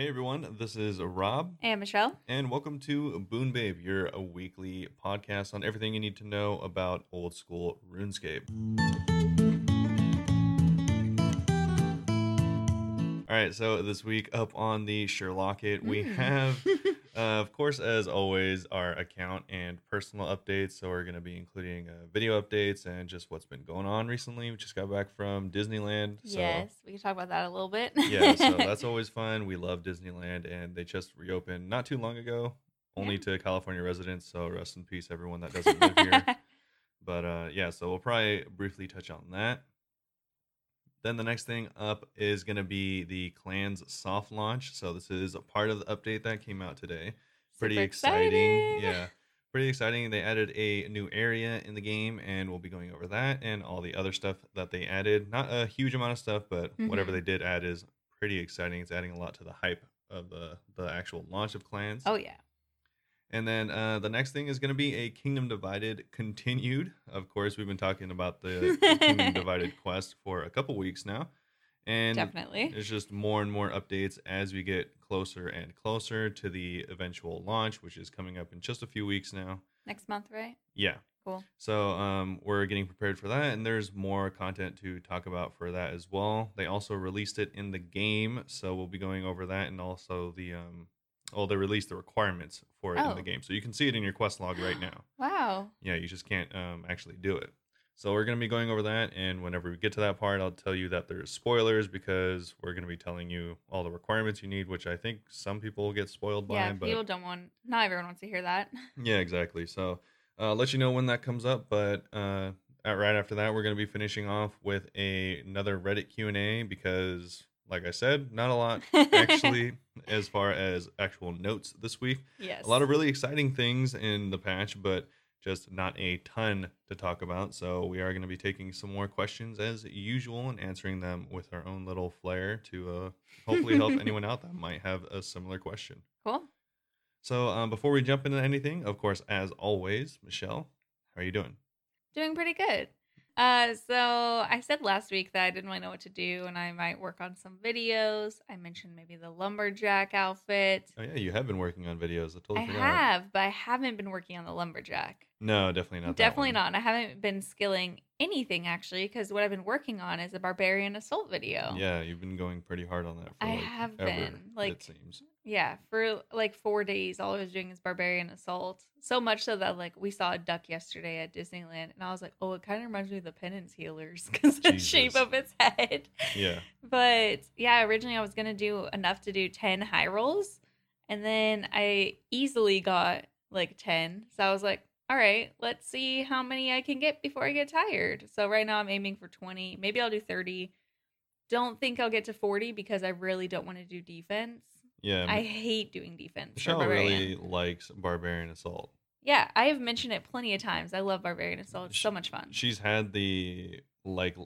Hey everyone, this is Rob, And Michelle. and welcome to Boon Babe, your weekly podcast on everything you need to know about old school RuneScape. All right, so this week up on the Sherlock It, we Mm. have, uh, of course, as always, our account and personal updates. So we're going to be including uh, video updates and just what's been going on recently. We just got back from Disneyland. So yes, we can talk about that a little bit. yeah, so that's always fun. We love Disneyland, and they just reopened not too long ago, only Yeah. to California residents. So rest in peace, everyone that doesn't live here. But uh, yeah, so we'll probably briefly touch on that. Then the next thing up is going to be the Clans soft launch. So this is a part of the update that came out today. Pretty Super exciting. Yeah. Pretty exciting. They added a new area in the game, and we'll be going over that and all the other stuff that they added. Not a huge amount of stuff, but whatever Mhm. they did add is pretty exciting. It's adding a lot to the hype of the, the actual launch of Clans. Oh yeah. And then uh, the next thing is going to be a Kingdom Divided continued. Of course, we've been talking about the, the Kingdom Divided quest for a couple weeks now. And Definitely. there's just more and more updates as we get closer and closer to the eventual launch, which is coming up in just a few weeks now. Next month, right? Yeah. Cool. So um, we're getting prepared for that, and there's more content to talk about for that as well. They also released it in the game, so we'll be going over that, and also the um, oh, they released the requirements for it in the Oh. game, so you can see it in your quest log right now. Wow. Yeah, you just can't um, actually do it. So we're gonna be going over that, and whenever we get to that part, I'll tell you that there's spoilers because we're gonna be telling you all the requirements you need, which I think some people will get spoiled by. Yeah, but people don't want. Not everyone wants to hear that. yeah, exactly. So uh, I'll let you know when that comes up, but uh, right after that, we're going to be finishing off with a, another Reddit Q and A because, like I said, not a lot actually as far as actual notes this week. yes. A lot of really exciting things in the patch, but just not a ton to talk about. So we are going to be taking some more questions as usual and answering them with our own little flair to uh, hopefully help anyone out that might have a similar question. cool. So um, before we jump into anything, of course, as always, Michelle, how are you doing? Doing pretty good. Uh, so I said last week that I didn't really know what to do, and I might work on some videos. I mentioned maybe the lumberjack outfit. Oh yeah, you have been working on videos. I totally I forgot. have, but I haven't been working on the lumberjack. No, definitely not. Definitely not. I haven't been skilling anything actually, because what I've been working on is a barbarian assault video. Yeah, you've been going pretty hard on that. For I like have ever, been, like- it seems. Yeah, for like four days, all I was doing is barbarian assault. So much so that like we saw a duck yesterday at Disneyland, and I was like, oh, it kind of reminds me of the penance healers because the shape of its head. Yeah, But yeah, originally I was gonna do enough to do ten high rolls, and then I easily got like ten. So I was like, all right, let's see how many I can get before I get tired. So right now I'm aiming for twenty. Maybe I'll do thirty. Don't think I'll get to forty because I really don't want to do defense. yeah. I hate doing defense. Michelle really likes Barbarian Assault. Yeah, I have mentioned it plenty of times. I love Barbarian Assault. It's so much fun. She's had the like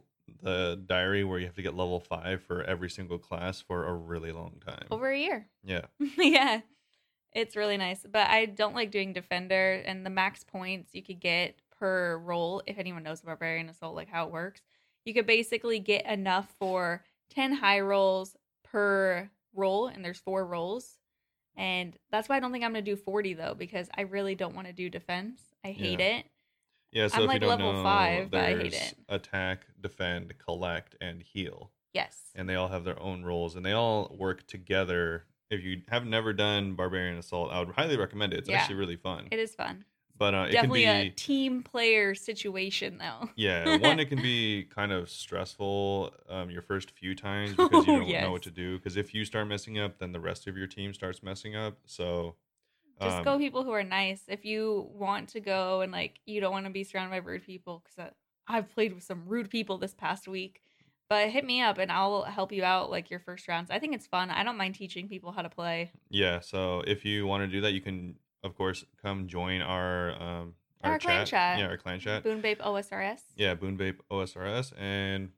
the diary where you have to get level five for every single class for a really long time. Over a year. Yeah, yeah. It's really nice. But I don't like doing defender and the max points you could get per roll, if anyone knows about Barbarian Assault, like how it works, you could basically get enough for 10 high rolls per roll, and there's four rolls. And that's why I don't think I'm gonna do 40 though, because I really don't want to do defense. I hate Yeah. it. yeah. So I'm if like you don't level know, five, but I hate it. attack, defend, collect, and heal. Yes. and they all have their own roles and they all work together. If you have never done Barbarian Assault, I would highly recommend it. It's Yeah. actually really fun. It is fun. but uh, it can Definitely be a team player situation though. yeah, one it can be kind of stressful um, your first few times because you Oh, don't know what to do. Because if you start messing up, then the rest of your team starts messing up. So Just um, go people who are nice. If you want to go and like you don't want to be surrounded by rude people, because I've played with some rude people this past week. But hit me up and I'll help you out like your first rounds. I think it's fun. I don't mind teaching people how to play. Yeah, so if you want to do that, you can of course come join our um, our, Our clan chat. Yeah, our clan chat. Boon Babe OSRS. Yeah, Boon Babe OSRS, and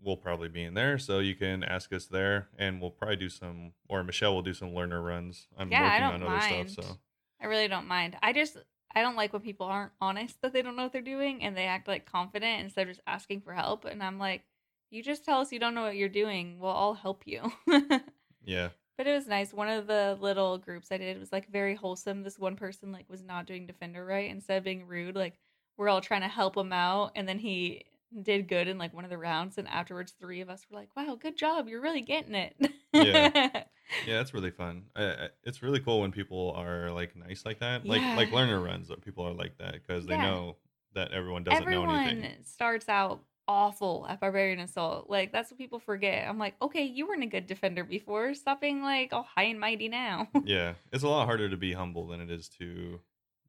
we'll probably be in there, so you can ask us there, and we'll probably do some, or Michelle will do some learner runs. I'm Yeah, I working don't on other stuff, so I really don't mind. I just I don't like when people aren't honest that they don't know what they're doing and they act like confident instead of just asking for help. And I'm like, you just tell us you don't know what you're doing. We'll all help you. yeah. But it was nice. One of the little groups I did was like very wholesome. This one person like was not doing defender right. Instead of being rude, like we're all trying to help him out, and then he did good in like one of the rounds. And afterwards, three of us were like, "Wow, good job! You're really getting it." Yeah. Yeah, it's really fun. I, I, it's really cool when people are like nice like that. Like like learner runs people are like that because they Yeah. know that everyone doesn't know Everyone anything. starts out awful at Barbarian Assault. Like that's what people forget. I'm like, okay, you weren't a good defender before. Stop being like all high and mighty now. Yeah, it's a lot harder to be humble than it is to.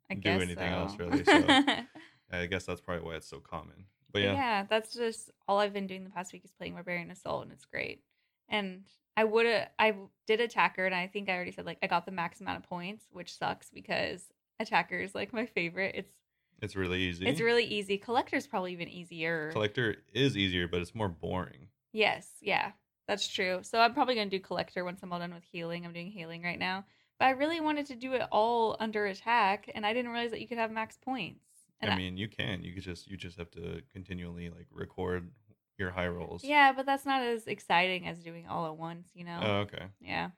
I do anything else, really, so- I guess that's probably why it's so common. But yeah. yeah, that's just all I've been doing the past week is playing Barbarian Assault, and it's great. And I would have, I did attacker, and I think I already said like I got the max amount of points, which sucks because attacker is like my favorite. It's it's really easy. it's really easy. Collector's probably even easier. Collector is easier, but it's more boring. Yes, yeah, that's true. So I'm probably gonna do collector once I'm all done with healing. I'm doing healing right now, but I really wanted to do it all under attack, and I didn't realize that you could have max points. And I mean, you can. You could just you just have to continually like record your high rolls. yeah, but that's not as exciting as doing all at once, you know. Oh, okay. Yeah.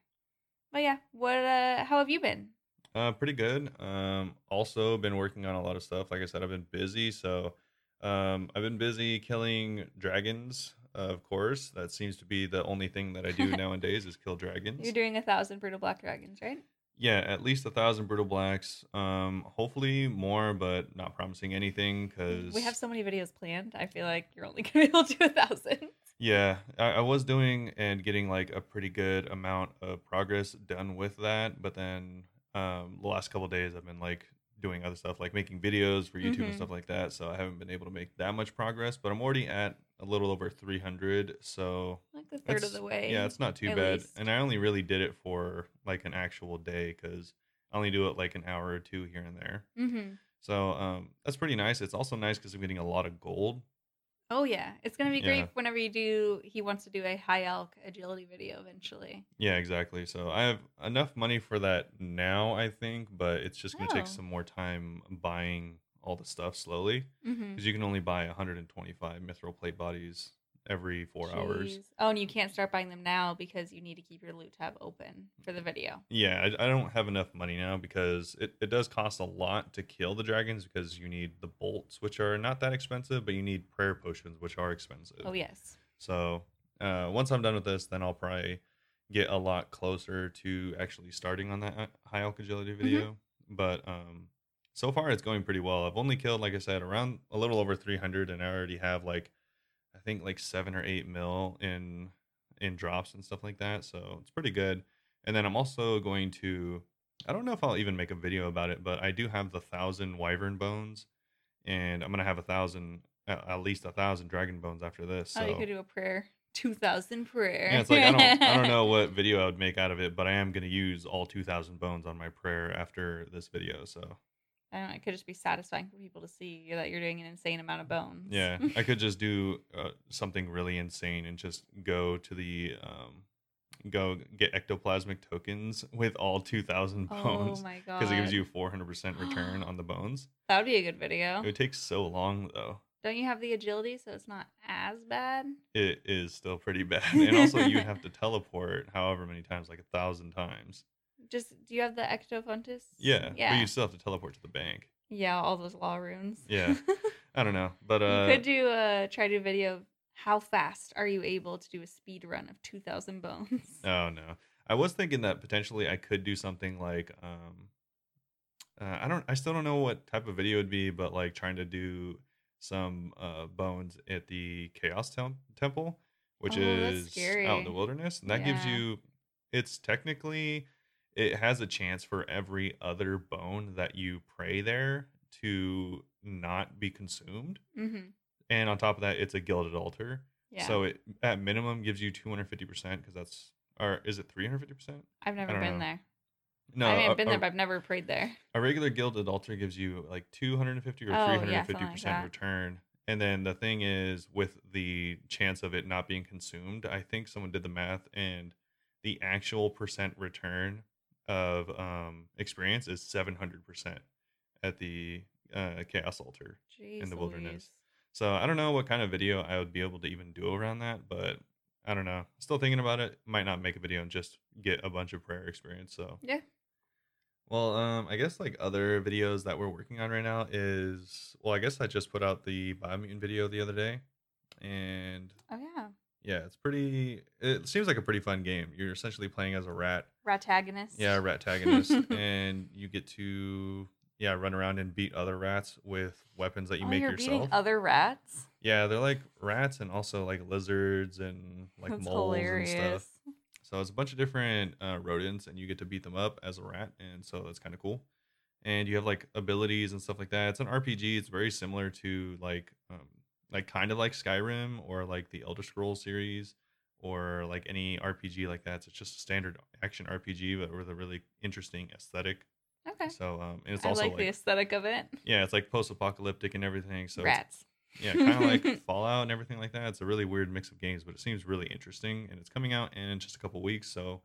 But yeah, what uh how have you been? Uh, pretty good. Um, also been working on a lot of stuff. Like I said, I've been busy, so um, I've been busy killing dragons. Uh, of course, that seems to be the only thing that I do nowadays is kill dragons. You're doing a thousand brutal black dragons, right? Yeah, at least a thousand brutal blacks. Um, hopefully more, but not promising anything because We have so many videos planned. I feel like you're only gonna be able to do a thousand. Yeah, I, I was doing and getting like a pretty good amount of progress done with that, but then um, the last couple days I've been like doing other stuff, like making videos for YouTube and Mhm. stuff like that. So I haven't been able to make that much progress, but I'm already at a little over 300. So Like the third of the way. yeah, it's not too bad. least. And I only really did it for like an actual day because I only do it like an hour or two here and there. Mm-hmm. So um, that's pretty nice. It's also nice because I'm getting a lot of gold. Oh yeah, it's gonna be great Yeah. whenever you do. He wants to do a high alch agility video eventually. Yeah, exactly. So I have enough money for that now, I think, but it's just going to Oh. take some more time buying all the stuff slowly Mm-hmm. because you can only buy 125 mithril plate bodies every four hours. Oh, and you can't start buying them now because you need to keep your loot tab open for the video. Yeah, I, I don't have enough money now because it, it does cost a lot to kill the dragons because you need the bolts, which are not that expensive, but you need prayer potions, which are expensive. Oh yes. So uh, once I'm done with this, then I'll probably get a lot closer to actually starting on that uh, high alch agility video. But um, so far, it's going pretty well. I've only killed, like I said, around a little over 300, and I already have like think like seven or eight mil in in drops and stuff like that. So it's pretty good. And then I'm also going to I don't know if I'll even make a video about it, but I do have the thousand wyvern bones, and I'm gonna have a thousand at least a thousand dragon bones after this. So Oh, you could do a prayer. Two thousand prayer. yeah, it's like I don't I don't know what video I would make out of it, but I am gonna use all two thousand bones on my prayer after this video. So I don't know. It could just be satisfying for people to see that you're doing an insane amount of bones. yeah, I could just do uh, something really insane and just go to the um go get ectoplasmic tokens with all 2,000 bones my god. because it gives you four hundred percent return on the bones. That would be a good video. It would take so long though. Don't you have the agility, so it's not as bad? It is still pretty bad, and also you have to teleport however many times, like a thousand times. Just do you have the ectofuntus? Yeah, Yeah. but you still have to teleport to the bank. yeah, all those law runes. Yeah. I don't know, but uh, you could do a try to do video of how fast are you able to do a speed run of two thousand bones? Oh no. I was thinking that potentially I could do something like um uh, I don't I still don't know what type of video it'd be, but like trying to do some uh bones at the Chaos Tem- Temple, which Oh, is out in the wilderness. And that gives you it's technically it has a chance for every other bone that you pray there to not be consumed. mm-hmm. And on top of that, it's a gilded altar. Yeah. So it at minimum gives you 250% because that's or is it 350%? I've never been know. there. No, I mean, a, I've been there, but I've never prayed there. a regular gilded altar gives you like 250 or Oh, yeah, 350% like return. And then the thing is with the chance of it not being consumed, I think someone did the math and the actual percent return of um experience is 700% at the uh chaos altar. Jeez the wilderness. Louise. So I don't know what kind of video I would be able to even do around that, but I don't know. Still thinking about it. Might not make a video and just get a bunch of prayer experience. So Yeah. Well, um, I guess like other videos that we're working on right now is well, I guess I just put out the Biomutant video the other day, and Oh yeah. yeah, it's pretty. It seems like a pretty fun game. You're essentially playing as a rat, Ratagonist. yeah, ratagonist, and you get to yeah run around and beat other rats with weapons that you oh, make you're yourself. beating other rats. yeah, they're like rats and also like lizards and like That's moles hilarious. and stuff. So it's a bunch of different uh, rodents, and you get to beat them up as a rat, and so that's kind of cool. And you have like abilities and stuff like that. It's an RPG. It's very similar to like, um, like kind of like Skyrim or like the Elder Scrolls series or like any RPG like that. So it's just a standard action RPG, but with a really interesting aesthetic. Okay. So um, and it's I also like, like, the aesthetic of it. yeah, it's like post-apocalyptic and everything. So it's Rats. yeah, kind of like Fallout and everything like that. It's a really weird mix of games, but it seems really interesting, and it's coming out in just a couple weeks. So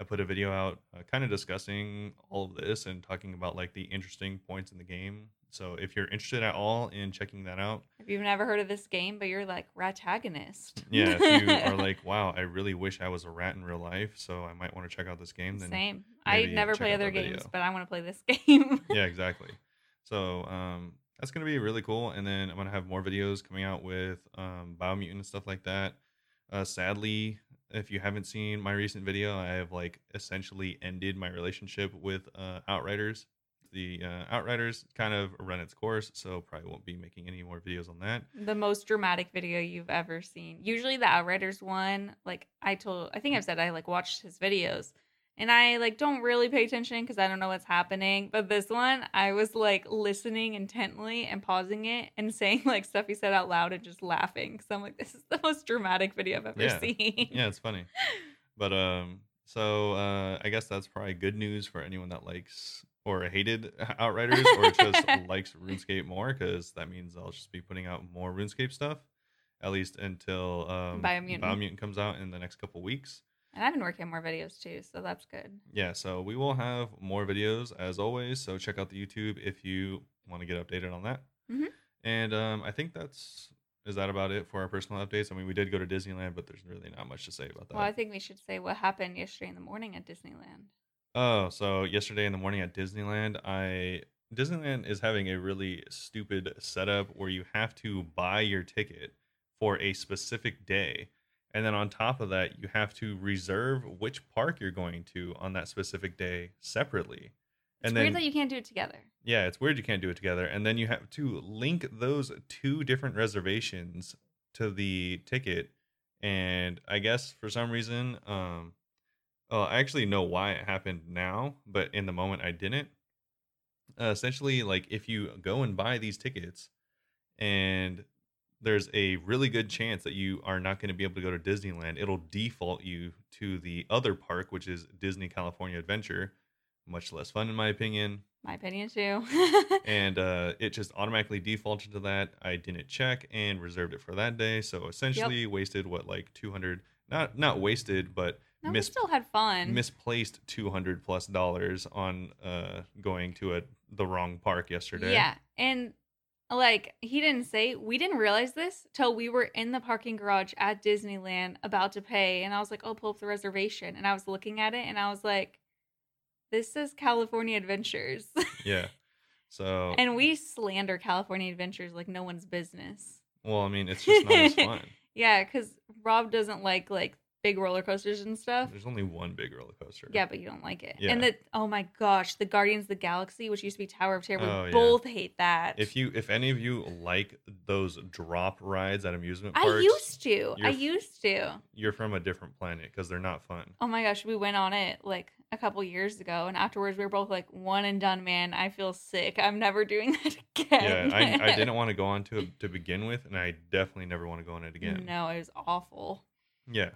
I put a video out, uh, kind of discussing all of this and talking about like the interesting points in the game. So if you're interested at all in checking that out, If you've never heard of this game, but you're like ratagonist. yeah, if you are like, wow, I really wish I was a rat in real life, so I might want to check out this game. Then Same. I never play other games, video. but I want to play this game. yeah, exactly. So um, that's gonna be really cool. And then I'm gonna have more videos coming out with um, Biomutant and stuff like that. Uh, sadly, if you haven't seen my recent video, I have like essentially ended my relationship with uh, Outriders. The uh, Outriders kind of run its course, so probably won't be making any more videos on that. the most dramatic video you've ever seen. Usually the Outriders one, like I told, I think I've said I like watched his videos, and I like don't really pay attention because I don't know what's happening. But this one, I was like listening intently and pausing it and saying like stuff he said out loud and just laughing because I'm like, this is the most dramatic video I've ever Yeah. seen. yeah, it's funny. But um, so uh, I guess that's probably good news for anyone that likes or hated Outriders or just likes RuneScape more, because that means I'll just be putting out more RuneScape stuff, at least until um, Biomutant. Biomutant comes out in the next couple weeks. And I've been working on more videos too, so that's good. Yeah, so we will have more videos as always. So check out the YouTube if you want to get updated on that. Mhm. And um, I think that's is that about it for our personal updates. I mean, we did go to Disneyland, but there's really not much to say about that. Well, I think we should say what happened yesterday in the morning at Disneyland. Oh, so yesterday in the morning at Disneyland, I Disneyland is having a really stupid setup where you have to buy your ticket for a specific day. And then on top of that, you have to reserve which park you're going to on that specific day separately. It's And weird then that you can't do it together. yeah, it's weird you can't do it together. And then you have to link those two different reservations to the ticket. And I guess for some reason, um, oh, I actually know why it happened now, but in the moment I didn't. Uh, essentially, like if you go and buy these tickets, and there's a really good chance that you are not going to be able to go to Disneyland, it'll default you to the other park, which is Disney California Adventure. Much less fun, in my opinion My opinion too. and uh, it just automatically defaulted to that. I didn't check and reserved it for that day, so essentially wasted what like two hundred not not wasted, but no, we still had fun. misplaced two hundred plus dollars on uh going to a the wrong park yesterday. Yeah, and like he didn't say, we didn't realize this till we were in the parking garage at Disneyland about to pay, and I was like, "Oh, pull up the reservation," and I was looking at it, and I was like, "This is California Adventures," yeah. So and we slander California Adventures like no one's business. well, I mean, it's just not as fun. Yeah, because Rob doesn't like like big roller coasters and stuff. There's only one big roller coaster. Yeah, but you don't like it. Yeah. And the oh my gosh, the Guardians of the Galaxy, which used to be Tower of Terror, we Oh, yeah. both hate that. If you if any of you like those drop rides at amusement parks, I used to. I used to. you're from a different planet because they're not fun. Oh my gosh, we went on it like a couple years ago, and afterwards we were both like, "One and done, man. I feel sick. I'm never doing that again." Yeah, I, I didn't want to go on to it to begin with, and I definitely never want to go on it again. No, it was awful. Yeah.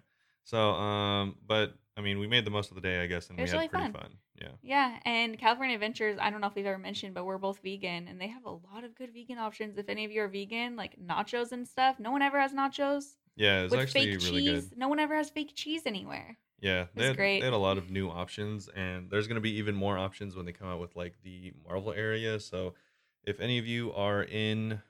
So, um, but I mean, we made the most of the day, I guess, and It we was had really pretty fun. fun. Yeah. Yeah, and California Adventures. I don't know if we've ever mentioned, but we're both vegan, and they have a lot of good vegan options. If any of you are vegan, like nachos and stuff, no one ever has nachos Yeah, it was with actually fake really cheese. good. No one ever has fake cheese anywhere. Yeah, they had, great. they had a lot of new options, and there's going to be even more options when they come out with like the Marvel area. So, if any of you are in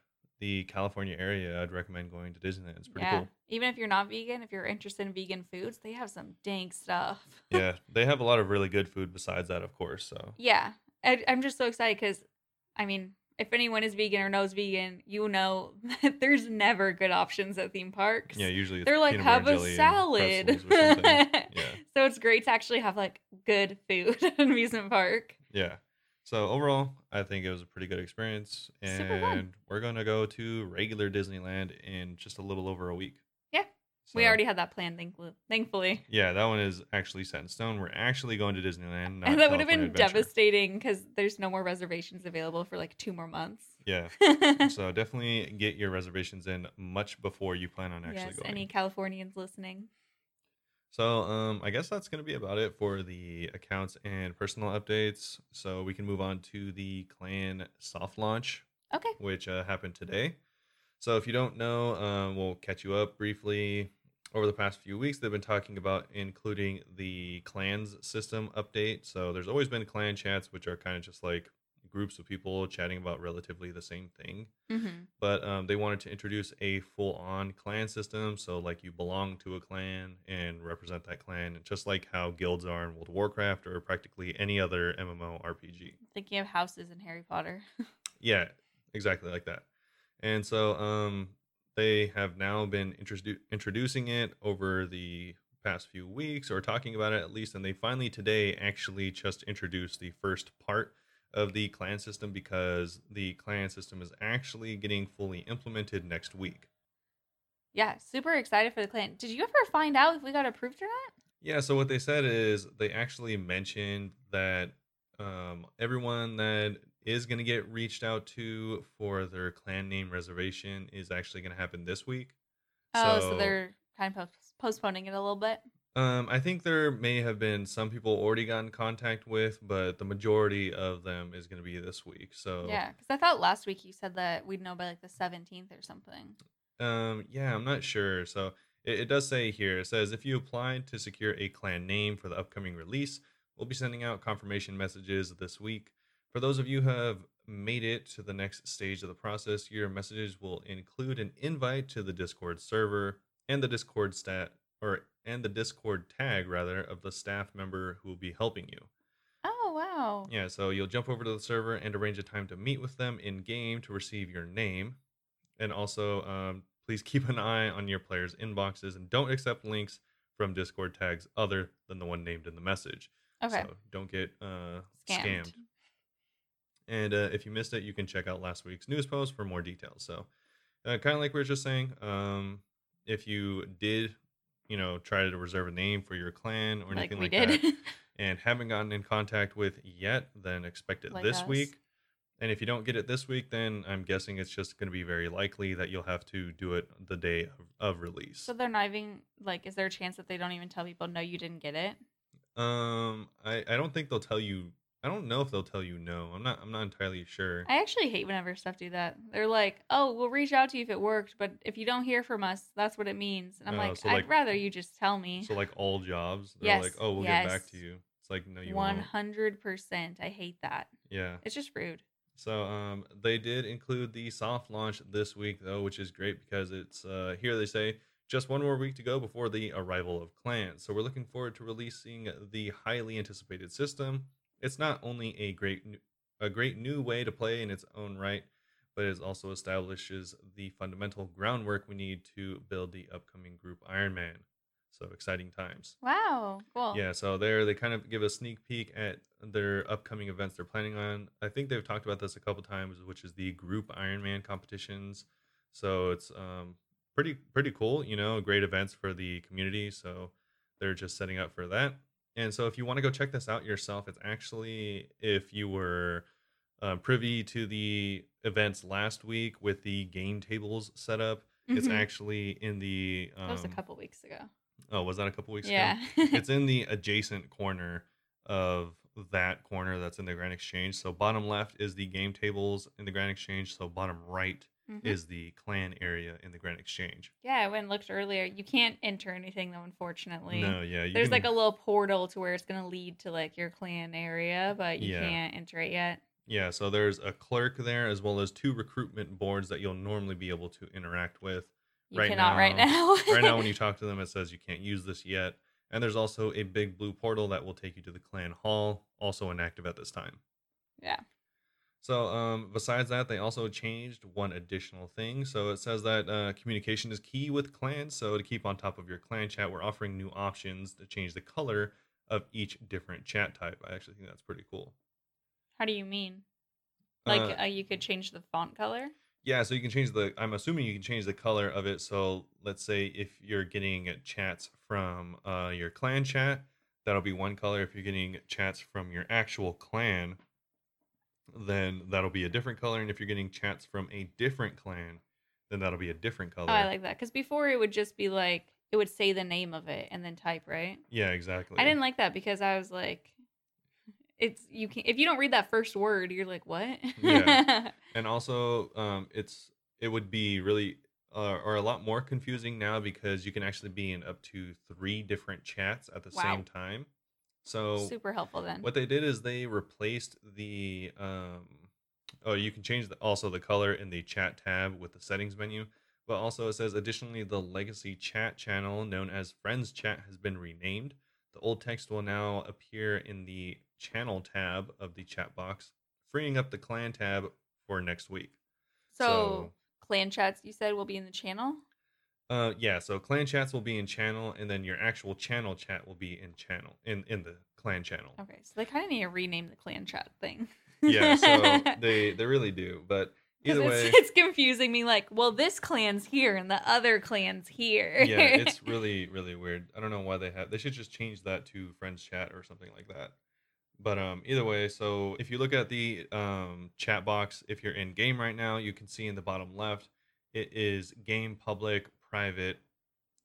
the California area, I'd recommend going to Disneyland. It's pretty yeah. cool. Even if you're not vegan, if you're interested in vegan foods, they have some dank stuff. Yeah, they have a lot of really good food besides that, of course. So Yeah. I, I'm just so excited because, I mean, if anyone is vegan or knows vegan, you know that there's never good options at theme parks. yeah, usually They're like, have a salad. pretzels or something. yeah, So it's great to actually have like good food at an amusement park. yeah. So overall, I think it was a pretty good experience, Super fun. and we're gonna go to regular Disneyland in just a little over a week. Yeah. We So- already had that plan, thankfully. thankfully. Yeah, that one is actually set in stone. We're actually going to Disneyland. Not And that would have California been Adventure. devastating because there's no more reservations available for like two more months. Yeah. so definitely get your reservations in much before you plan on actually yes, going. any Californians listening. So um, I guess that's gonna be about it for the accounts and personal updates. So we can move on to the clan soft launch, Okay. which uh, happened today. So if you don't know, um, we'll catch you up briefly. Over the past few weeks, they've been talking about including the clans system update. So there's always been clan chats, which are kind of just like groups of people chatting about relatively the same thing Mm-hmm. but um, they wanted to introduce a full-on clan system so like you belong to a clan and represent that clan just like how guilds are in world of warcraft or practically any other MMO RPG. Thinking of houses in Harry Potter. yeah exactly like that and so um, they have now been introdu- introducing it over the past few weeks or talking about it at least and they finally today actually just introduced the first part of the clan system because the clan system is actually getting fully implemented next week yeah, super excited for the clan. Did you ever find out if we got approved or not? Yeah, so what they said is they actually mentioned that um, everyone that is going to get reached out to for their clan name reservation is actually going to happen this week. Oh, so, they're kind of postponing it a little bit. Um, I think there may have been some people already got in contact with, but the majority of them is going to be this week. So Yeah, because I thought last week you said that we'd know by like the 17th or something. Um, yeah, I'm not sure. So it, it does say here, it says if you applied to secure a clan name for the upcoming release, we'll be sending out confirmation messages this week. For those of you who have made it to the next stage of the process, your messages will include an invite to the Discord server and the Discord stat or and the Discord tag rather of the staff member who will be helping you. Oh, wow. Yeah, so you'll jump over to the server and arrange a time to meet with them in game to receive your name. And also, um, please keep an eye on your players' inboxes and don't accept links from Discord tags other than the one named in the message. Okay. So don't get uh, Scammed. scammed. And uh, if you missed it, you can check out last week's news post for more details. So, uh, kind of like we were just saying, um, if you did, you know, try to reserve a name for your clan or like anything like, did. that, and haven't gotten in contact with yet, then expect it Like this us. week. And if you don't get it this week, then I'm guessing it's just going to be very likely that you'll have to do it the day of, of release. so they're not even like, is there a chance that they don't even tell people, no, you didn't get it? um, I, I don't think they'll tell you. I don't know if they'll tell you no. I'm not. I'm not entirely sure. I actually hate whenever stuff do that. They're like, "Oh, we'll reach out to you if it worked, but if you don't hear from us, that's what it means." And I'm Oh, like, so, "I'd like- rather you just tell me." So like all jobs, they're Yes, like, oh, we'll get back to you. It's like no, you One won't. hundred percent. I hate that. Yeah. It's just rude. So um, they did include the soft launch this week though, which is great because it's uh, here they say just one more week to go before the arrival of clans. So we're looking forward to releasing the highly anticipated system. It's not only a great a great new way to play in its own right, but it also establishes the fundamental groundwork we need to build the upcoming group Iron Man. So exciting times. Wow. Cool. Yeah, so there they kind of give a sneak peek at their upcoming events they're planning on. I think they've talked about this a couple times, which is the group Ironman competitions. So it's um pretty pretty cool, you know, great events for the community. So they're just setting up for that. And so if you want to go check this out yourself, it's actually if you were uh, privy to the events last week with the game tables set up, it's Mhm. actually in the um, that was a couple weeks ago. Oh, was that a couple weeks ago? Yeah. it's in the adjacent corner of that corner that's in the Grand Exchange. So bottom left is the game tables in the Grand Exchange. So bottom right Mhm. is the clan area in the Grand Exchange. yeah, I went and looked earlier. You can't enter anything though, unfortunately. No, yeah, There's like a little portal to where it's gonna lead to like your clan area, but you Yeah. can't enter it yet. Yeah, so there's a clerk there as well as two recruitment boards that you'll normally be able to interact with. You Right cannot right now. right now, when you talk to them, it says you can't use this yet. And there's also a big blue portal that will take you to the clan hall, also inactive at this time. yeah. So, um, besides that, they also changed one additional thing. So it says that uh, communication is key with clans. So to keep on top of your clan chat, we're offering new options to change the color of each different chat type. I actually think that's pretty cool. How do you mean? Like Uh, uh, you could change the font color? Yeah, so you can change the. I'm assuming you can change the color of it. So let's say if you're getting chats from uh, your clan chat, that'll be one color. If you're getting chats from your actual clan, then that'll be a different color. And if you're getting chats from a different clan, then that'll be a different color. Oh, I like that because before it would just be like it would say the name of it and then type right. yeah, exactly. I didn't like that because I was like, it's you can if you don't read that first word, you're like what? Yeah. and also um it's it would be really uh, or a lot more confusing now because you can actually be in up to three different chats at the Wow. same time so Super helpful then. what they did is they replaced the um oh you can change the, also the color in the chat tab with the settings menu but also it says additionally the legacy chat channel known as friends chat has been renamed the old text will now appear in the channel tab of the chat box freeing up the clan tab for next week so, clan chats you said will be in the channel. Uh yeah so clan chats will be in channel and then your actual channel chat will be in channel in in the clan channel Okay, so they kind of need to rename the clan chat thing. yeah so they they really do but. either it's, way it's confusing me. Like, well, this clan's here and the other clan's here. yeah, it's really really weird. I don't know why they have. They should just change that to friends chat or something like that. But um, either way, so if you look at the um chat box, if you're in game right now, you can see in the bottom left, it is game public private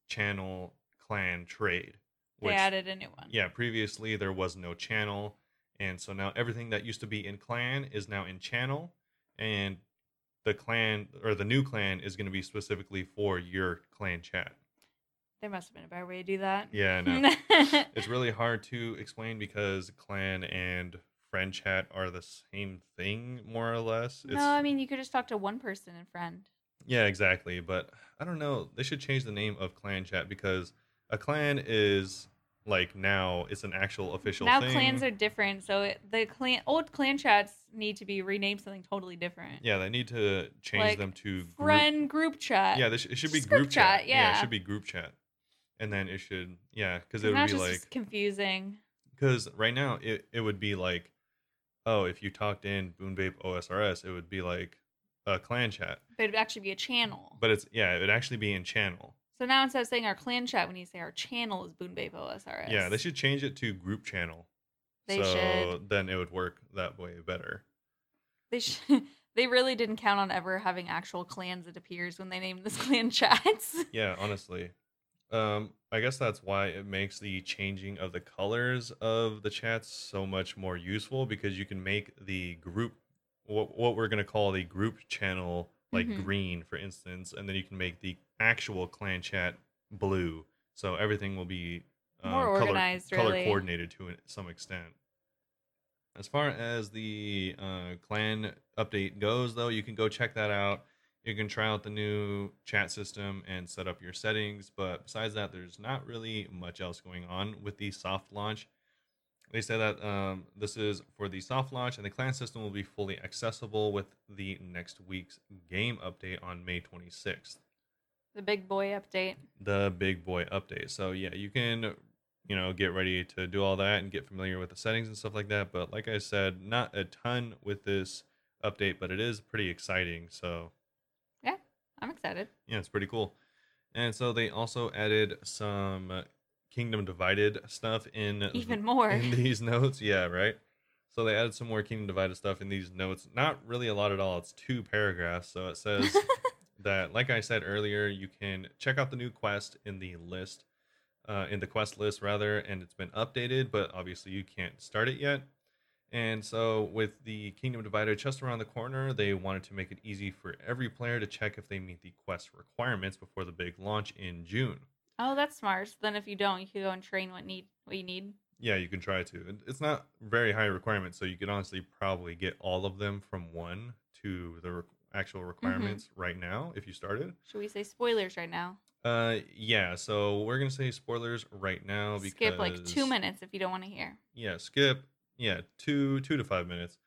channel clan trade. they added a new one. yeah, previously there was no channel, and so now everything that used to be in clan is now in channel, and the clan or the new clan is going to be specifically for your clan chat. There must have been a better way to do that. Yeah, no. it's really hard to explain because clan and friend chat are the same thing more or less. It's, no, I mean you could just talk to one person and friend. Yeah, exactly. But I don't know. They should change the name of clan chat because a clan is like now it's an actual official now thing. clans are different, so it, the clan old clan chats need to be renamed something totally different. yeah, they need to change Like, them to group- Friend group chat. Yeah, it should be group, group chat. chat, it yeah. should be group chat, and then it should yeah because it would be just like confusing. Because right now it, it would be like, oh, if you talked in Boon Babe OSRS, it would be like a clan chat. But it'd actually be a channel. But it's yeah, it would actually be in channel. so now instead of saying our clan chat, we need to say our channel is Boon Babe OSRS. Yeah, they should change it to group channel. They so should. then it would work that way better. They should. They really didn't count on ever having actual clans. It appears when they named this clan chats. Yeah, honestly. Um, I guess that's why it makes the changing of the colors of the chats so much more useful because you can make the group what what we're gonna call the group channel like Mhm. green, for instance, and then you can make the actual clan chat blue. So everything will be um, More color, organized, color really. coordinated to some extent. As far as the uh, clan update goes, though, you can go check that out. You can try out the new chat system and set up your settings. But besides that, there's not really much else going on with the soft launch. They say that um, this is for the soft launch, and the clan system will be fully accessible with the next week's game update on May 26th the big boy update. the big boy update. So yeah, you can you know get ready to do all that and get familiar with the settings and stuff like that. But like I said, not a ton with this update, but it is pretty exciting. So yeah, I'm excited. yeah, it's pretty cool. And so they also added some Kingdom Divided stuff in Even more. in these notes. Yeah, right. So they added some more Kingdom Divided stuff in these notes. Not really a lot at all. It's two paragraphs. So it says that, like I said earlier, you can check out the new quest in the list, uh, in the quest list rather, and it's been updated, but obviously you can't start it yet. And so, with the Kingdom Divided just around the corner, they wanted to make it easy for every player to check if they meet the quest requirements before the big launch in June. Oh, that's smart. So then if you don't, you can go and train what need what you need. Yeah, you can try to. It's not very high requirement, so you could honestly probably get all of them from one to the re- actual Mm-hmm. requirements right now if you started. Should we say spoilers right now? Uh, yeah. So we're gonna say spoilers right now because Skip like two minutes if you don't want to hear. Yeah, skip. Yeah, two two to five minutes.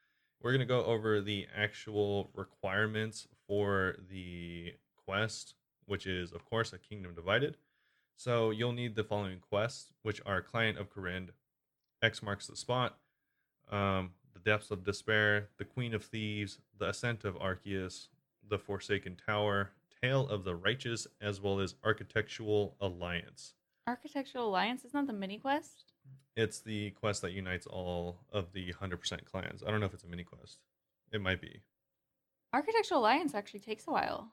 We're gonna go over the actual requirements for the quest, which is of course a kingdom divided. So you'll need the following quests, which are Client of Kourend, X marks the spot, um, the Depths of Despair, the Queen of Thieves, the Ascent of Arceuus, the Forsaken Tower, Tale of the Righteous, as well as Architectural Alliance. Architectural Alliance is not the mini quest. It's the quest that unites all of the 100% clans. I don't know if it's a mini quest. It might be. Architectural Alliance actually takes a while.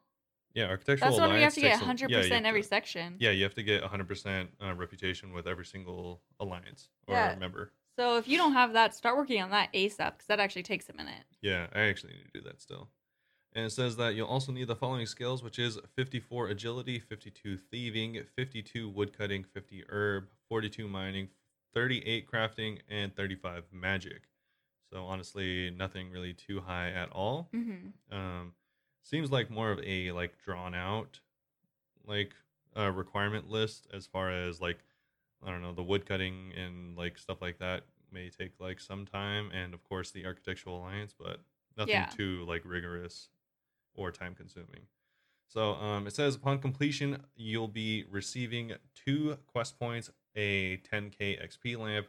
Yeah, Architectural That's when we have to get takes a- 100% yeah, have every to- section. Yeah, you have to get 100% uh, reputation with every single alliance or Yeah. member. So if you don't have that, start working on that ASAP because that actually takes a minute. Yeah, I actually need to do that still. And it says that you'll also need the following skills, which is 54 agility, 52 thieving, 52 woodcutting, 50 herb, 42 mining, 38 crafting, and 35 magic. So honestly, nothing really too high at all. Mm-hmm. Um, seems like more of a like drawn out like uh, requirement list as far as like I don't know the woodcutting and like stuff like that may take like some time, and of course the architectural alliance, but nothing Yeah. too like rigorous or time consuming. So um, it says upon completion, you'll be receiving two quest points, a 10k XP lamp,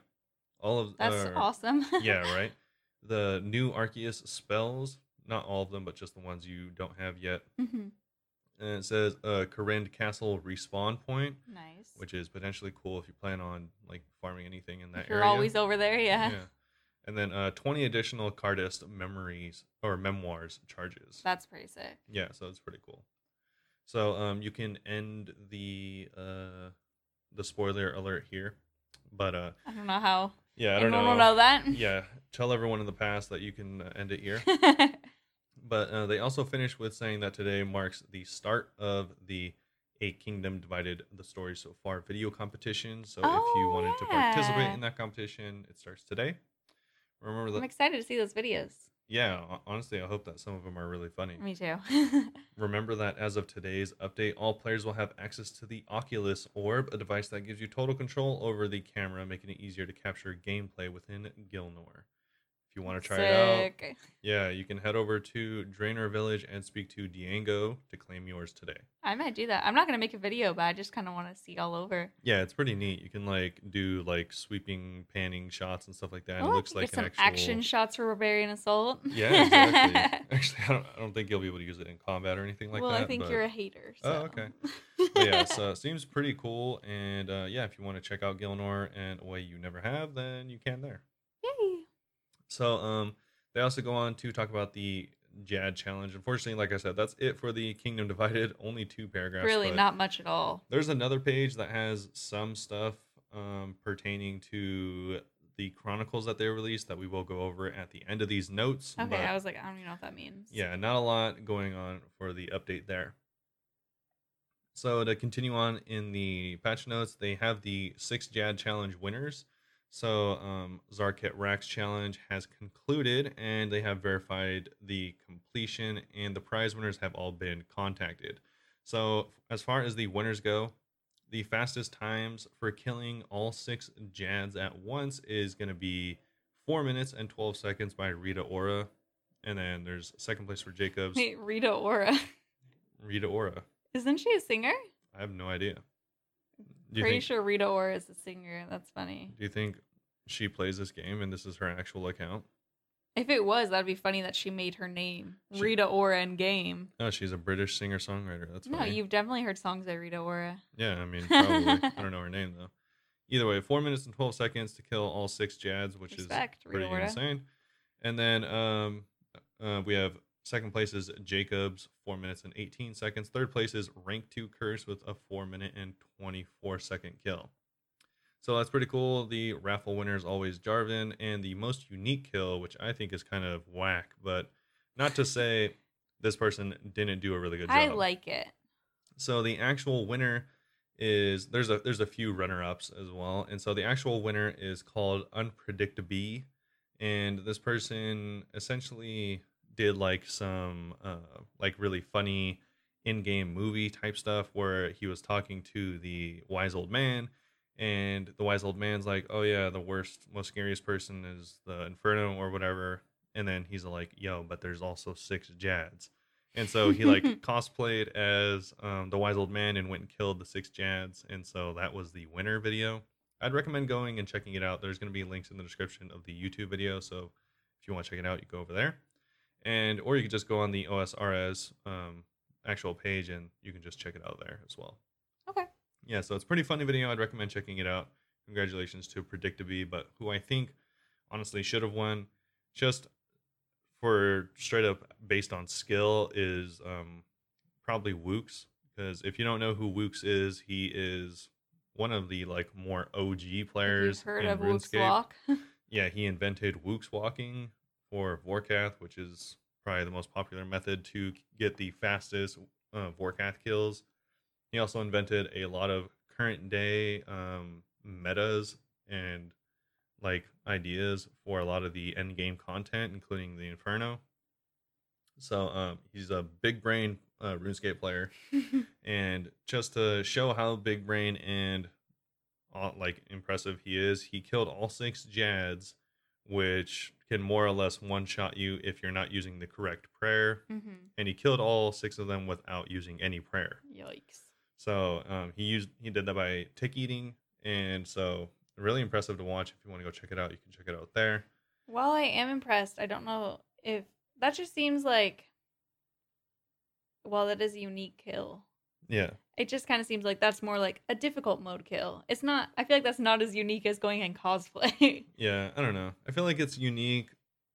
all of That's or- awesome. yeah, right. The new Arceuus spells, not all of them, but just the ones you don't have yet. hmm And it says uh Kourend Castle respawn point, Nice. which is potentially cool if you plan on like farming anything in that if you're area. always over there, yeah. And then uh 20 additional Kharedst memories or memoirs charges. That's pretty sick. yeah, so it's pretty cool. So um you can end the uh the spoiler alert here. But uh I don't know how yeah, I don't anyone know. will know that. Yeah, tell everyone in the past that you can uh, end it here. But uh, they also finish with saying that today marks the start of the a Kingdom Divided the Story So Far video competition. So if you Oh, wanted to participate in that competition, it starts today. Remember I'm excited to see those videos. Yeah, honestly, I hope that some of them are really funny. Me too. Remember that as of today's update, all players will have access to the Oculus Orb, a device that gives you total control over the camera, making it easier to capture gameplay within Gielinor. If you want to try it out, yeah, you can head over to Draynor Village and speak to Diango to claim yours today. I might do that. I'm not gonna make a video, but I just kind of want to see all over. Yeah, it's pretty neat. You can like do like sweeping, panning shots and stuff like that. Oh, it looks like get an some actual action shots for Barbarian Assault. Yeah, exactly. Actually, I don't, I don't think you'll be able to use it in combat or anything like that. well, that. I think but- you're a hater. Oh, okay. but yeah, so it seems pretty cool. And uh, yeah, if you want to check out Gielinor and a way you never have, then you can there. So um, they also go on to talk about the Jad challenge. Unfortunately, like I said, that's it for the Kingdom Divided. Only two paragraphs. Really, not much at all. There's another page that has some stuff um, pertaining to the chronicles that they released that we will go over at the end of these notes. Okay, I was like, I don't even know what that means. yeah, not a lot going on for the update there. So to continue on in the patch notes, they have the six Jad challenge winners. So um, TzHaar-Ket-Rak's challenge has concluded, and they have verified the completion, and the prize winners have all been contacted. So as far as the winners go, the fastest times for killing all six Jads at once is going to be four minutes and twelve seconds by Rita Ora, and then there's second place for Jacobs, Wait, Rita Ora. Rita Ora. Isn't she a singer? I have no idea. Do Pretty think? sure Rita Ora is a singer. That's funny. Do you think she plays this game and this is her actual account? If it was, that'd be funny that she made her name She- Rita Ora in game. No, she's a British singer songwriter. That's No, funny. you've definitely heard songs by Rita Ora. Yeah, I mean, probably. I don't know her name though. Either way, four minutes and twelve seconds to kill all six Jads, which Respect, is pretty insane. And then um, uh, we have second place is Jacobs, four minutes and eighteen seconds. Third place is Rank Two Curse with a four minute and twenty four second kill. So that's pretty cool. The raffle winner is always Jarvan, and the most unique kill, which I think is kind of whack, but not to say this person didn't do a really good job. I like it. So the actual winner is there's a there's a few runner ups as well, and so the actual winner is called Unpredictable, and this person essentially did like some uh like really funny in-game movie type stuff where he was talking to the wise old man and the wise old man's like oh yeah the worst most scariest person is the inferno or whatever and then he's like yo but there's also six jads and so he like cosplayed as um, the wise old man and went and killed the six jads and so that was the winner video. I'd recommend going and checking it out. There's going to be links in the description of the youtube video so if you want to check it out you go over there and or you could just go on the osrs um, actual page and you can just check it out there as well Okay. yeah so it's a pretty funny video i'd recommend checking it out congratulations to predictably but who i think honestly should have won just for straight up based on skill is um probably Woox because if you don't know who Woox is, he is one of the like more OG Have players you heard in of RuneScape. Wook's Walk? Yeah, he invented Woox walking for Vorkath, which is probably the most popular method to get the fastest uh, Vorkath kills. He also invented a lot of current day um, metas and like ideas for a lot of the end game content, including the Inferno. So um, he's a big brain uh, RuneScape player, and just to show how big brain and uh, like impressive he is, he killed all six Jads, which can more or less one shot you if you're not using the correct prayer. hmm And he killed all six of them without using any prayer. Yikes. So um, he used he did that by tick eating, and so really impressive to watch. If you want to go check it out, you can check it out there. While I am impressed, I don't know if that just seems like, well, that is a unique kill. Yeah, It just kind of seems like that's more like a difficult mode kill. It's not. I feel like that's not as unique as going in cosplay. yeah. I don't know. I feel like it's unique.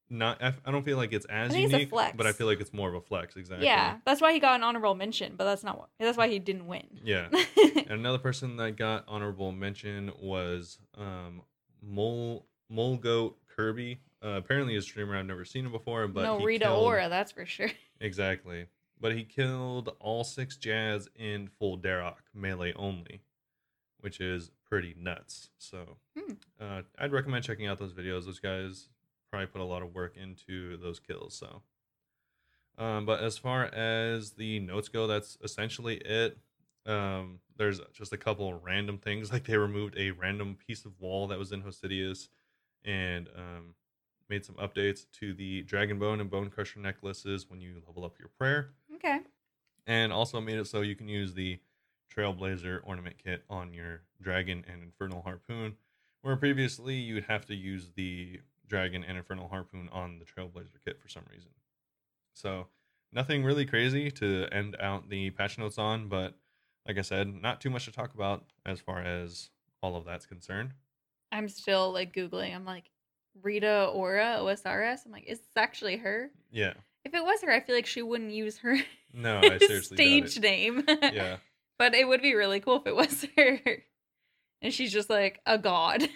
Not I, I don't feel like it's as it's unique, flex. but I feel like it's more of a flex. Exactly. Yeah, that's why he got an honorable mention, but that's not what. That's why he didn't win. Yeah. And another person that got honorable mention was um Mole Mole Goat Kirby. Uh, apparently a streamer I've never seen him before, but no Rita killed- Ora, that's for sure. Exactly. But he killed all six Jads in full Dharok, melee only, which is pretty nuts. So Hmm. uh, I'd recommend checking out those videos. Those guys probably put a lot of work into those kills. So, um, but as far as the notes go, that's essentially it. Um, there's just a couple random things, like they removed a random piece of wall that was in Hosidius, and um, made some updates to the Dragon Bone and Bone Crusher necklaces when you level up your prayer, Okay. and also made it so you can use the Trailblazer ornament kit on your Dragon and Infernal Harpoon, where previously you would have to use the Dragon and Infernal Harpoon on the Trailblazer kit for some reason. So nothing really crazy to end out the patch notes on, but like I said, not too much to talk about as far as all of that's concerned. I'm still like googling. I'm like Rita Ora OSRS. I'm like, is this actually her? Yeah. If it was her, I feel like she wouldn't use her No, I seriously stage name. Yeah. but it would be really cool if it was her. And she's just like a god.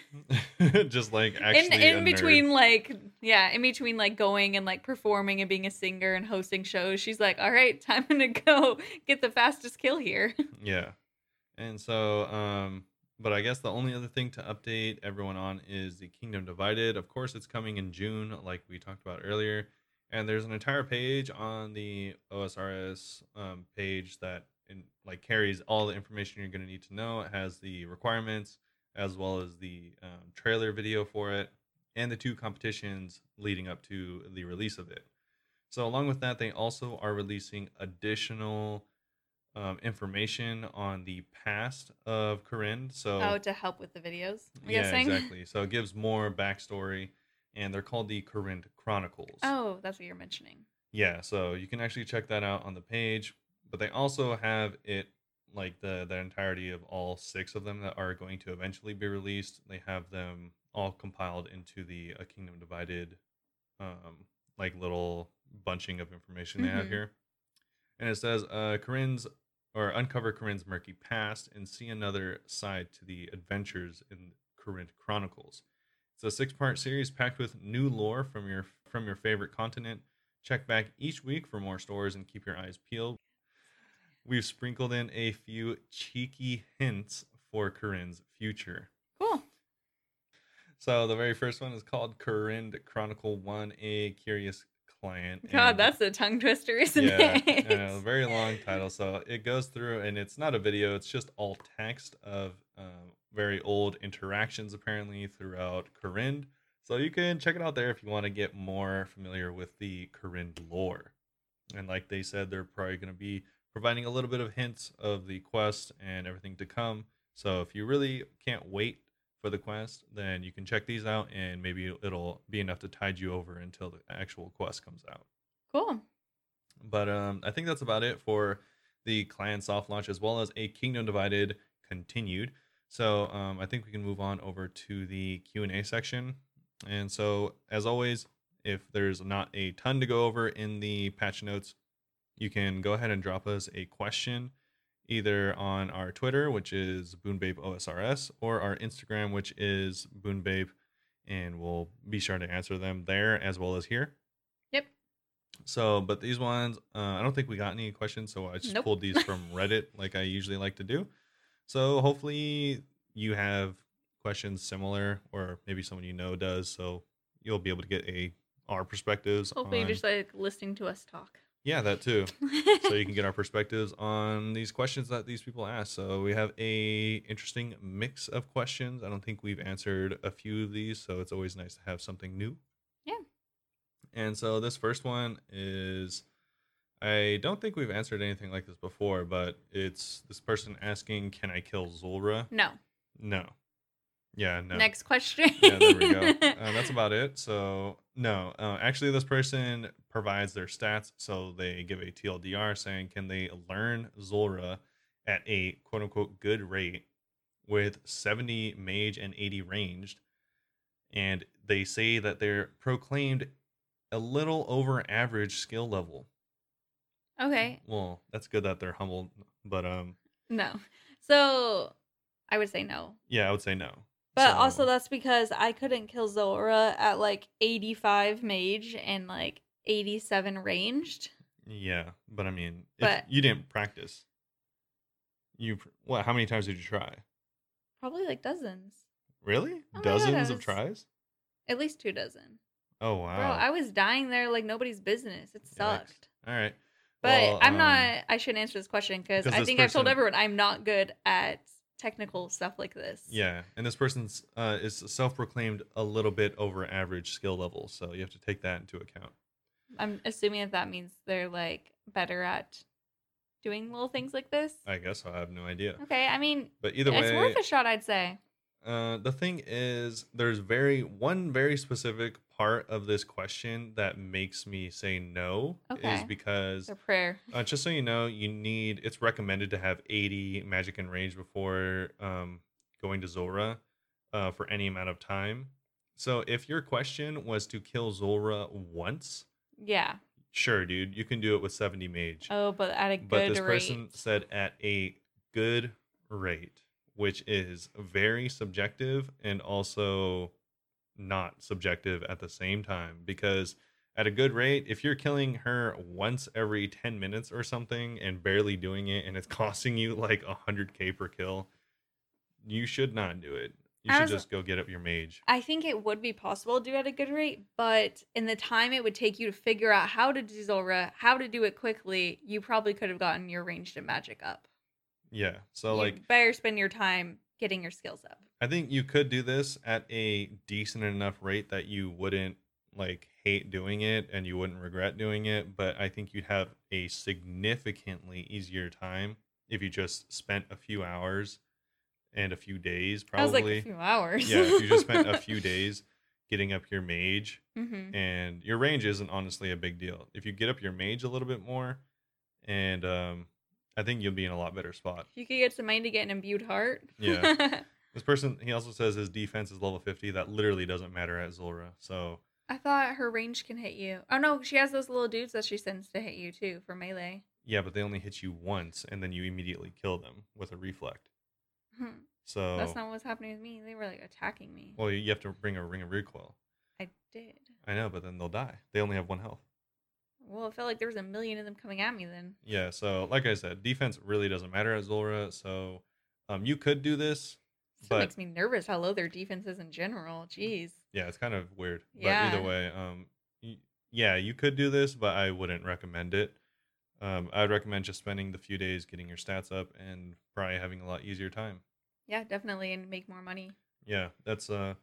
just like actually in in nerd. between like yeah, in between like going and like performing and being a singer and hosting shows, she's like, All right, time to go get the fastest kill here. Yeah. And so, um, but I guess the only other thing to update everyone on is the Kingdom Divided. Of course, it's coming in June, like we talked about earlier. And there's an entire page on the OSRS um, page that in, like carries all the information you're going to need to know. It has the requirements as well as the um, trailer video for it and the two competitions leading up to the release of it. So along with that, they also are releasing additional um, information on the past of Kourend. So Oh, to help with the videos. I'm yeah, guessing. exactly. So it gives more backstory, and they're called the Kourend Chronicles. Oh, that's what you're mentioning. Yeah, so you can actually check that out on the page. But they also have it like the the entirety of all six of them that are going to eventually be released. They have them all compiled into the A Kingdom Divided, um, like little bunching of information they have Mhm. here. And it says, uh, Kourend's or uncover Kourend's murky past and see another side to the adventures in Kourend Chronicles. It's a six-part series packed with new lore from your from your favorite continent. Check back each week for more stories and keep your eyes peeled. we've sprinkled in a few cheeky hints for Kourend's future. Cool. So the very first one is called Kourend Chronicle One: A Curious Client. God, and- that's a tongue twister, isn't yeah, it? yeah, very long title. So it goes through, and it's not a video; it's just all text of um, very old interactions, apparently throughout Kourend. So you can check it out there if you want to get more familiar with the Kourend lore. And like they said, they're probably going to be providing a little bit of hints of the quest and everything to come. So if you really can't wait for the quest, then you can check these out, and maybe it'll be enough to tide you over until the actual quest comes out. cool. But um, I think that's about it for the clan soft launch as well as a Kingdom Divided continued. So um, I think we can move on over to the Q and A section. And so as always, if there's not a ton to go over in the patch notes, you can go ahead and drop us a question either on our Twitter, which is BoonBabeOSRS, or our Instagram, which is BoonBabe, and we'll be sure to answer them there as well as here. Yep. So, but these ones, uh, I don't think we got any questions, so I just Nope. pulled these from Reddit, like I usually like to do. So, hopefully, you have questions similar, or maybe someone you know does, so you'll be able to get a our perspectives. Hopefully, on, you're just like listening to us talk. Yeah, that too. so you can get our perspectives on these questions that these people ask. So we have a interesting mix of questions. I don't think we've answered a few of these, so it's always nice to have something new. Yeah. And so this first one is I don't think we've answered anything like this before, but it's this person asking, "Can I kill Zulrah?" no. No. Yeah, no. Next question. yeah, there we go. Uh, that's about it. So no, uh, actually, this person provides their stats. So they give a TLDR saying, can they learn Zulrah at a quote unquote good rate with 70 mage and 80 ranged? And they say that they're proclaimed a little over average skill level. okay. Well, that's good that they're humble, but um, No. So I would say no. yeah, I would say no. But So- also that's because I couldn't kill Zulrah at like 85 mage and like 87 ranged. Yeah, but I mean, if But- you didn't practice. You pr- what? How many times did you try? Probably like dozens. Really? Oh Dozens goodness. of tries? At least two dozen. Oh wow! Bro, I was dying there like nobody's business. It Yikes. sucked. All right. But Well, I'm um, not I shouldn't answer this question because I think I've told everyone I'm not good at technical stuff like this. Yeah, and this person's uh, is self-proclaimed a little bit over average skill level, so you have to take that into account. I'm assuming that that means they're like better at doing little things like this. I guess I have no idea. Okay, I mean, But either way, it's worth a shot, I'd say. Uh, the thing is, there's very one very specific part of this question that makes me say no okay. is because prayer. uh, just so you know, you need it's recommended to have 80 magic and range before um, going to Zulrah uh, for any amount of time. So if your question was to kill Zulrah once, Yeah. sure, dude, you can do it with 70 mage. Oh, but at a good but this rate. person said at a good rate, which is very subjective and also not subjective at the same time because at a good rate if you're killing her once every 10 minutes or something and barely doing it and it's costing you like 100k per kill you should not do it you should was- just go get up your mage I think it would be possible to do at a good rate, but in the time it would take you to figure out how to do Zulrah, how to do it quickly, you probably could have gotten your ranged and magic up. yeah so you like better spend your time getting your skills up. I think you could do this at a decent enough rate that you wouldn't like hate doing it and you wouldn't regret doing it, but I think you'd have a significantly easier time if you just spent a few hours and a few days probably. That was like a few hours. yeah, if you just spent a few days getting up your mage hmm and your range isn't honestly a big deal. If you get up your mage a little bit more and um I think you'll be in a lot better spot. If you could get some somebody to get an imbued heart. Yeah. This person, he also says his defense is level 50. That literally doesn't matter at Zulrah. So, I thought her range can hit you. Oh no, she has those little dudes that she sends to hit you too for melee. yeah, but they only hit you once and then you immediately kill them with a reflect. Hmm. So, That's not what's happening with me. They were like attacking me. well, you have to bring a ring of recoil. I did. I know, but then they'll die. They only have one health. Well, it felt like there was a million of them coming at me then. Yeah, so like I said, defense really doesn't matter at Zulrah. So um, you could do this, Still but makes me nervous how low their defense is in general. Jeez. yeah, it's kind of weird. But Yeah. either way, um, y- yeah, you could do this, but I wouldn't recommend it. Um, I'd recommend just spending the few days getting your stats up and probably having a lot easier time. Yeah, definitely, and make more money. Yeah, that's uh,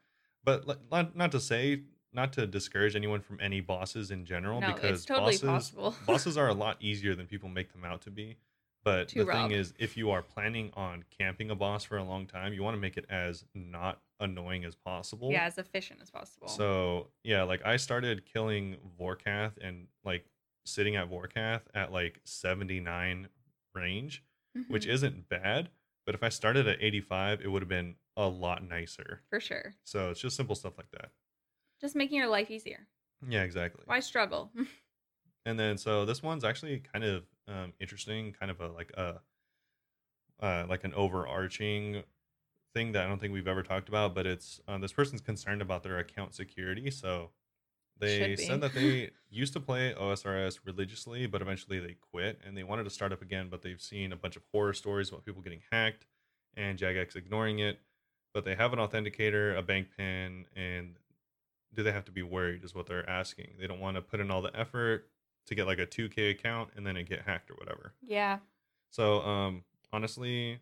but not not to say not to discourage anyone from any bosses in general No, because it's totally bosses possible. bosses are a lot easier than people make them out to be. But the thing is, if you are planning on camping a boss for a long time, you want to make it as not annoying as possible. Yeah, as efficient as possible. So yeah, like I started killing Vorkath and like sitting at Vorkath at like 79 range, which Mhm, isn't bad. But if I started at 85, it would have been a lot nicer. for sure. So it's just simple stuff like that. Just making your life easier. Yeah, exactly. Why struggle? And then so this one's actually kind of um, interesting, kind of a like a uh, like an overarching thing that I don't think we've ever talked about, but it's um, this person's concerned about their account security. So they said that they used to play OSRS religiously, but eventually they quit and they wanted to start up again, but they've seen a bunch of horror stories about people getting hacked and Jagex ignoring it. But they have an authenticator, a bank pin, and do they have to be worried? Is what they're asking. They don't want to put in all the effort to get like a 2K account and then it get hacked or whatever. yeah. So, um, honestly,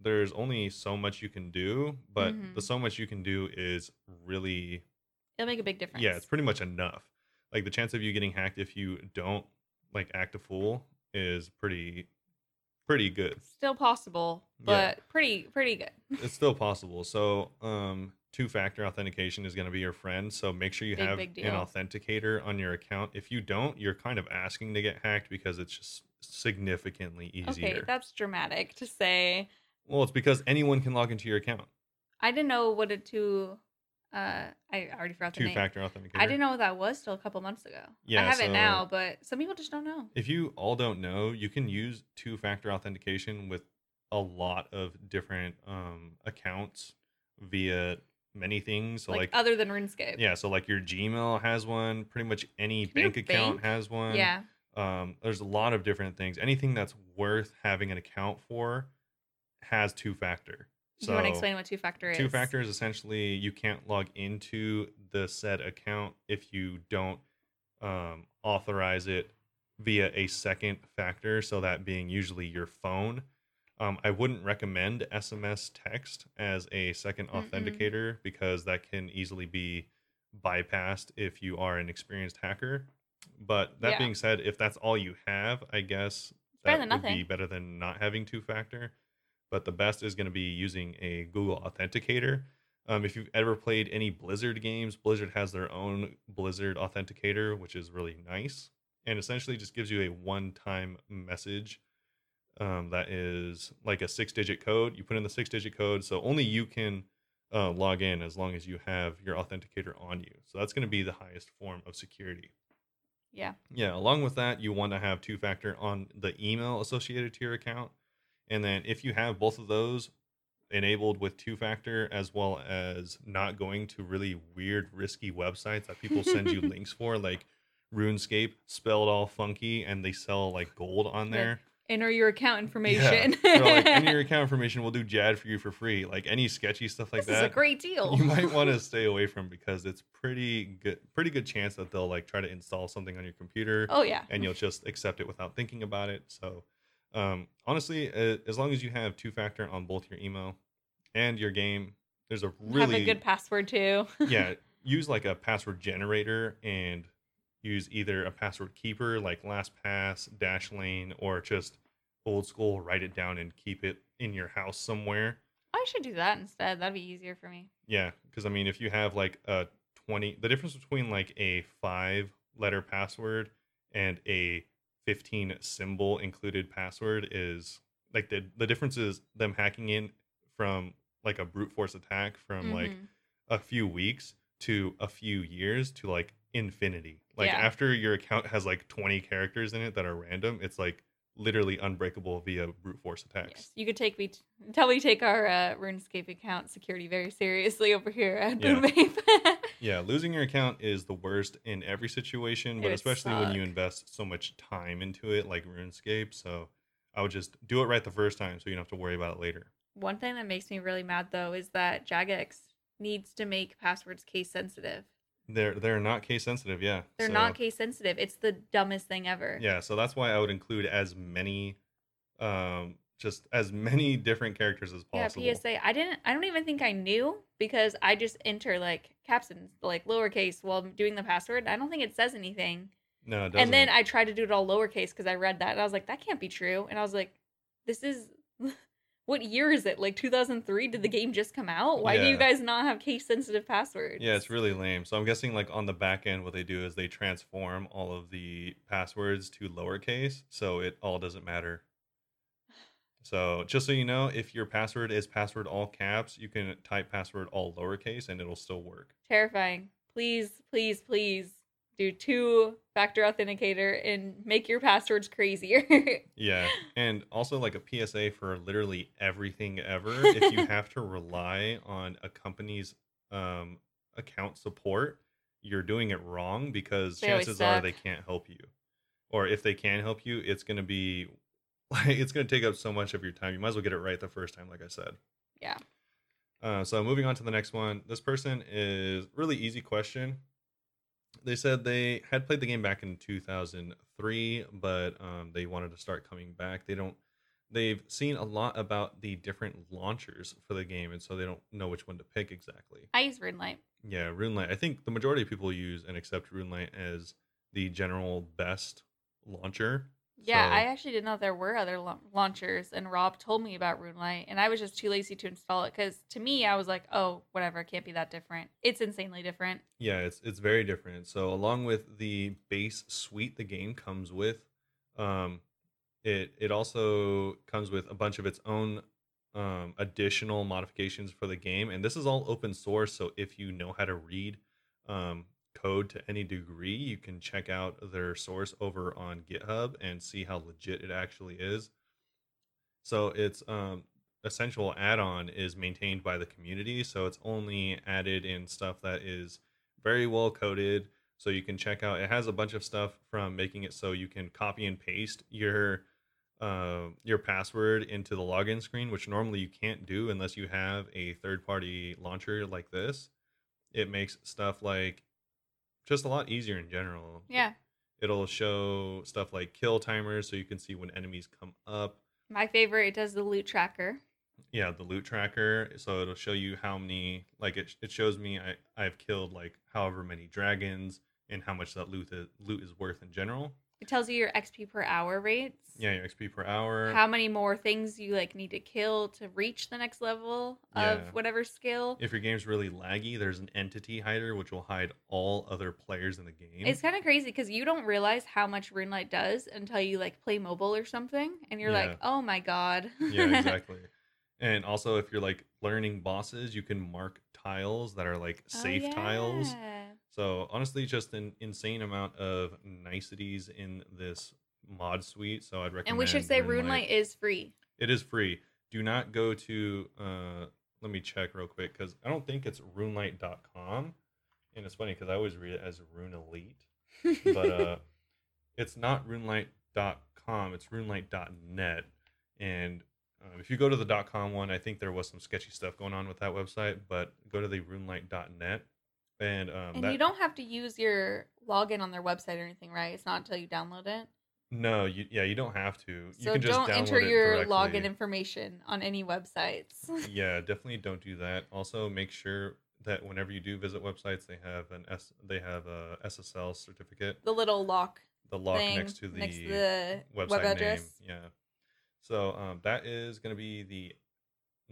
there's only so much you can do, but the Mhm. so much you can do is really, It'll make a big difference. yeah, it's pretty much enough. Like the chance of you getting hacked if you don't like act a fool is pretty, pretty good. still possible, Yeah. but pretty pretty good. It's still possible. So, um, two-factor authentication is going to be your friend. So make sure you Big, have big an authenticator on your account. If you don't, you're kind of asking to get hacked because it's just significantly easier. Okay, that's dramatic to say. Well, it's because anyone can log into your account. I didn't know what a two. Uh, I already forgot the name. Two-factor authentication. I didn't know what that was till a couple months ago. Yeah, I have so- it now, but some people just don't know. If you all don't know, you can use two-factor authentication with a lot of different um, accounts via many things. So like, like, other than RuneScape. yeah, so like your Gmail has one. Pretty much any Can bank account bank- has one. Yeah. Um, there's a lot of different things. Anything that's worth having an account for has two-factor. Do you want to explain what two factor is? Two factor is essentially you can't log into the said account if you don't um, authorize it via a second factor. So that being usually your phone. Um, I wouldn't recommend SMS text as a 2nd Mm-mm. authenticator because that can easily be bypassed if you are an experienced hacker. But that Yeah. being said, if that's all you have, I guess better that would be better than not having two factor. But the best is going to be using a Google Authenticator. Um, if you've ever played any Blizzard games, Blizzard has their own Blizzard Authenticator, which is really nice, and essentially just gives you a one-time message um, that is like a six-digit code. You put in the six-digit code, so only you can uh, log in as long as you have your authenticator on you. So that's going to be the highest form of security. Yeah. Yeah, along with that, you want to have two factor on the email associated to your account. And then if you have both of those enabled with two factor, as well as not going to really weird, risky websites that people send you links for, like RuneScape, spelled all funky, and they sell like gold on there. Enter your account information. Yeah. Like, enter your account information, we'll do JAD for you for free. Like any sketchy stuff like this that is a great deal. you might want to stay away from because it's pretty good pretty good chance that they'll like try to install something on your computer Oh yeah. and you'll just accept it without thinking about it so um honestly as long as you have two factor on both your email and your game there's a really Have a good password too. yeah use like a password generator and use either a password keeper like lastpass dashlane or just old school write it down and keep it in your house somewhere I should do that instead. That'd be easier for me. Yeah, because I mean, if you have like a 20, the difference between like a five letter password and a 15 symbol included password is like the, the difference is them hacking in from like a brute force attack from like Mhm. a few weeks to a few years to like infinity. Like Yeah. after your account has like 20 characters in it that are random, it's like literally unbreakable via brute force attacks. Yes, you could take me t- until we take our uh, RuneScape account security very seriously over here at Yeah. Boom Yeah, losing your account is the worst in every situation, It but would especially when you invest so much time into it, like RuneScape. So I would just do it right the first time, so you don't have to worry about it later. One thing that makes me really mad though is that Jagex needs to make passwords case sensitive. They're they're not case sensitive, yeah. They're So- not case sensitive. It's the dumbest thing ever. Yeah, so that's why I would include as many, um, just as many different characters as possible. Yeah. PSA. I didn't. I don't even think I knew because I just enter like captions, like lowercase, while doing the password. I don't think it says anything. No, it doesn't. And then I tried to do it all lowercase because I read that and I was like, that can't be true. And I was like, this is what year is it? Like 2003? Did the mm-hmm. game just come out? Why do you guys not have case sensitive passwords? Yeah, it's really lame. So I'm guessing like on the back end, what they do is they transform all of the passwords to lowercase, so it all doesn't matter. So just so you know, if your password is password all caps, you can type password all lowercase and it'll still work. terrifying. Please, please, please do two factor authenticator and make your passwords crazier. Yeah, and also like a PSA for literally everything ever. if you have to rely on a company's um, account support, you're doing it wrong because They chances are they can't help you, or if they can help you, it's gonna be like it's gonna take up so much of your time. You might as well get it right the first time, like I said. yeah. Uh, so moving on to the next one. This person is really easy question. They said they had played the game back in 2003, but um, they wanted to start coming back. They don't. They've seen a lot about the different launchers for the game, and so they don't know which one to pick exactly. I use RuneLite. Yeah, RuneLite. I think the majority of people use and accept RuneLite as the general best launcher. Yeah, So- I actually didn't know there were other la- launchers, and Rob told me about RuneLite, and I was just too lazy to install it because to me, I was like, oh, whatever, it can't be that different. It's insanely different. Yeah, it's it's very different. So along with the base suite the game comes with, um, it it also comes with a bunch of its own um, additional modifications for the game, and this is all open source. So if you know how to read um, code to any degree, you can check out their source over on GitHub and see how legit it actually is. So its um, essential add-on is maintained by the community, so it's only added in stuff that is very well coded so you can check out it has a bunch of stuff from making it so you can copy and paste your uh, your password into the login screen which normally you can't do unless you have a third party launcher like this it makes stuff like just a lot easier in general Yeah. it'll show stuff like kill timers so you can see when enemies come up My favorite, it does the loot tracker. yeah the loot tracker so it'll show you how many like it, it shows me I, i've killed like however many dragons and how much that loot is, loot is worth in general It tells you your XP per hour rates. yeah your xp per hour How many more things you like need to kill to reach the next level of Yeah. whatever skill. if your game's really laggy there's an entity hider which will hide all other players in the game It's kind of crazy because you don't realize how much RuneLite does until you like play mobile or something, and you're Yeah. like, "Oh my god!" yeah exactly and also if you're like learning bosses you can mark tiles that are like Oh, safe tiles yeah. So honestly, just an insane amount of niceties in this mod suite. So I'd recommend. And we should say RuneLite. RuneLite is free. It is free. Do not go to. uh Let me check real quick because I don't think it's RuneLite.com, and it's funny because I always read it as Rune Elite, but uh, it's not RuneLite.com. It's RuneLite.net, and um, if you go to the .com one, I think there was some sketchy stuff going on with that website. But go to the RuneLite.net, and um, and that, you don't have to use your login on their website or anything, right? It's not until you download it. No, you yeah, you don't have to. You So can just don't enter your directly. login information on any websites. yeah, definitely don't do that. Also, make sure that whenever you do visit websites, they have an S they have a SSL certificate, the little lock the lock thing next to the, next to the website web address. name. Yeah. So um, that is going to be the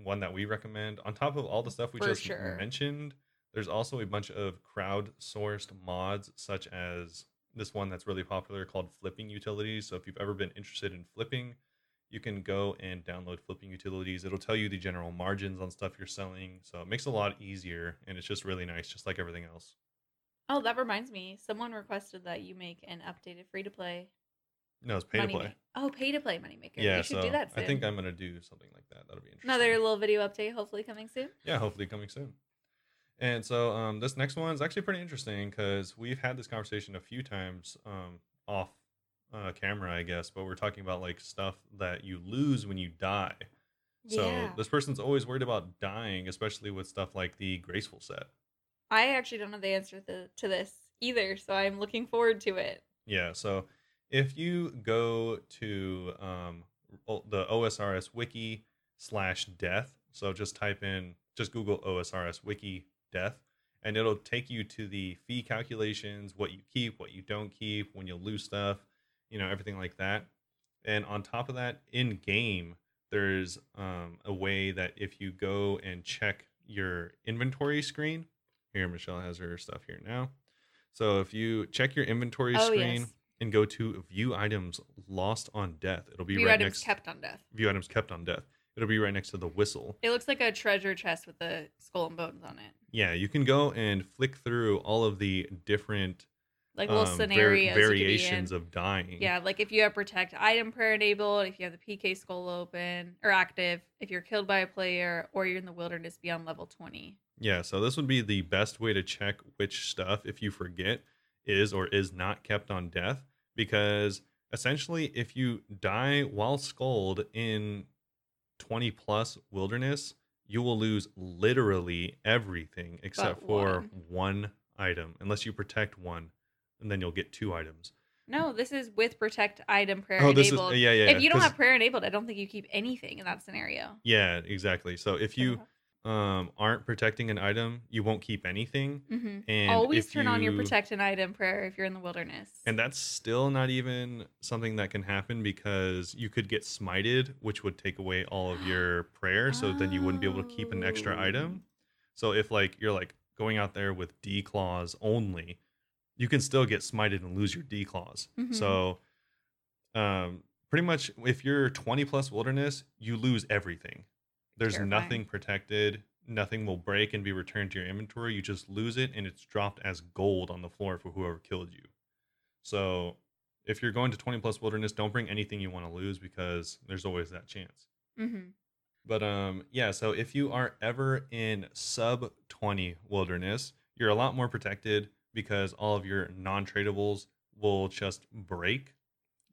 one that we recommend. On top of all the stuff we For just sure. mentioned, there's also a bunch of crowd-sourced mods, such as this one that's really popular called Flipping Utilities. So if you've ever been interested in flipping, you can go and download Flipping Utilities. It'll tell you the general margins on stuff you're selling. So it makes it a lot easier, and it's just really nice, just like everything else. Oh, that reminds me. Someone requested that you make an updated free to play No, it's pay to play. ma- Oh, pay to play moneymaker. Yeah, you should so do that I think I'm gonna do something like that. That'll be interesting. Another little video update, hopefully coming soon. yeah, hopefully coming soon. And so um, this next one is actually pretty interesting because we've had this conversation a few times um, off uh, camera, I guess, but we're talking about like stuff that you lose when you die. So yeah. this person's always worried about dying, especially with stuff like the graceful set. I actually don't know the answer to, to this either, so I'm looking forward to it. Yeah. So if you go to um, the OSRS wiki slash death, so just type in, just Google OSRS wiki death, and it'll take you to the fee calculations, what you keep, what you don't keep, when you lose stuff, you know, everything like that. And on top of that, in game, there's um, a way that if you go and check your inventory screen, here Michelle has her stuff here now. So if you check your inventory Oh, screen yes. and go to view items lost on death, it'll be View right items next kept on death. view items kept on death. It'll be right next to the whistle. It looks like a treasure chest with the skull and bones on it. Yeah, you can go and flick through all of the different Like little um, scenarios. be variations of dying. Yeah, like if you have protect item prayer enabled, if you have the PK skull open or active, if you're killed by a player, or you're in the wilderness beyond level 20. Yeah, so this would be the best way to check which stuff, if you forget, is or is not kept on death. Because essentially, if you die while skulled in 20 plus wilderness, you will lose literally everything except But for one. one item, unless you protect one, and then you'll get two items. No, this is with protect item prayer Oh, this is enabled. yeah, yeah. if you don't have prayer enabled, I don't think you keep anything in that scenario. yeah, exactly. So if you uh-huh. Um aren't protecting an item, you won't keep anything. hmm And always turn on your you- protect an item prayer if you're in the wilderness. And that's still not even something that can happen because you could get smited, which would take away all of your prayer. So then you wouldn't be able to keep an extra Oh. item. So if like you're like going out there with D claws only, you can still get smited and lose your D claws. Mhm. So um pretty much if you're 20 plus wilderness, you lose everything. There's Terrifying. nothing protected. Nothing will break and be returned to your inventory. You just lose it and it's dropped as gold on the floor for whoever killed you. So if you're going to 20 plus wilderness, don't bring anything you want to lose because there's always that chance. hmm But um yeah, so if you are ever in sub 20 wilderness, you're a lot more protected because all of your non-tradables will just break.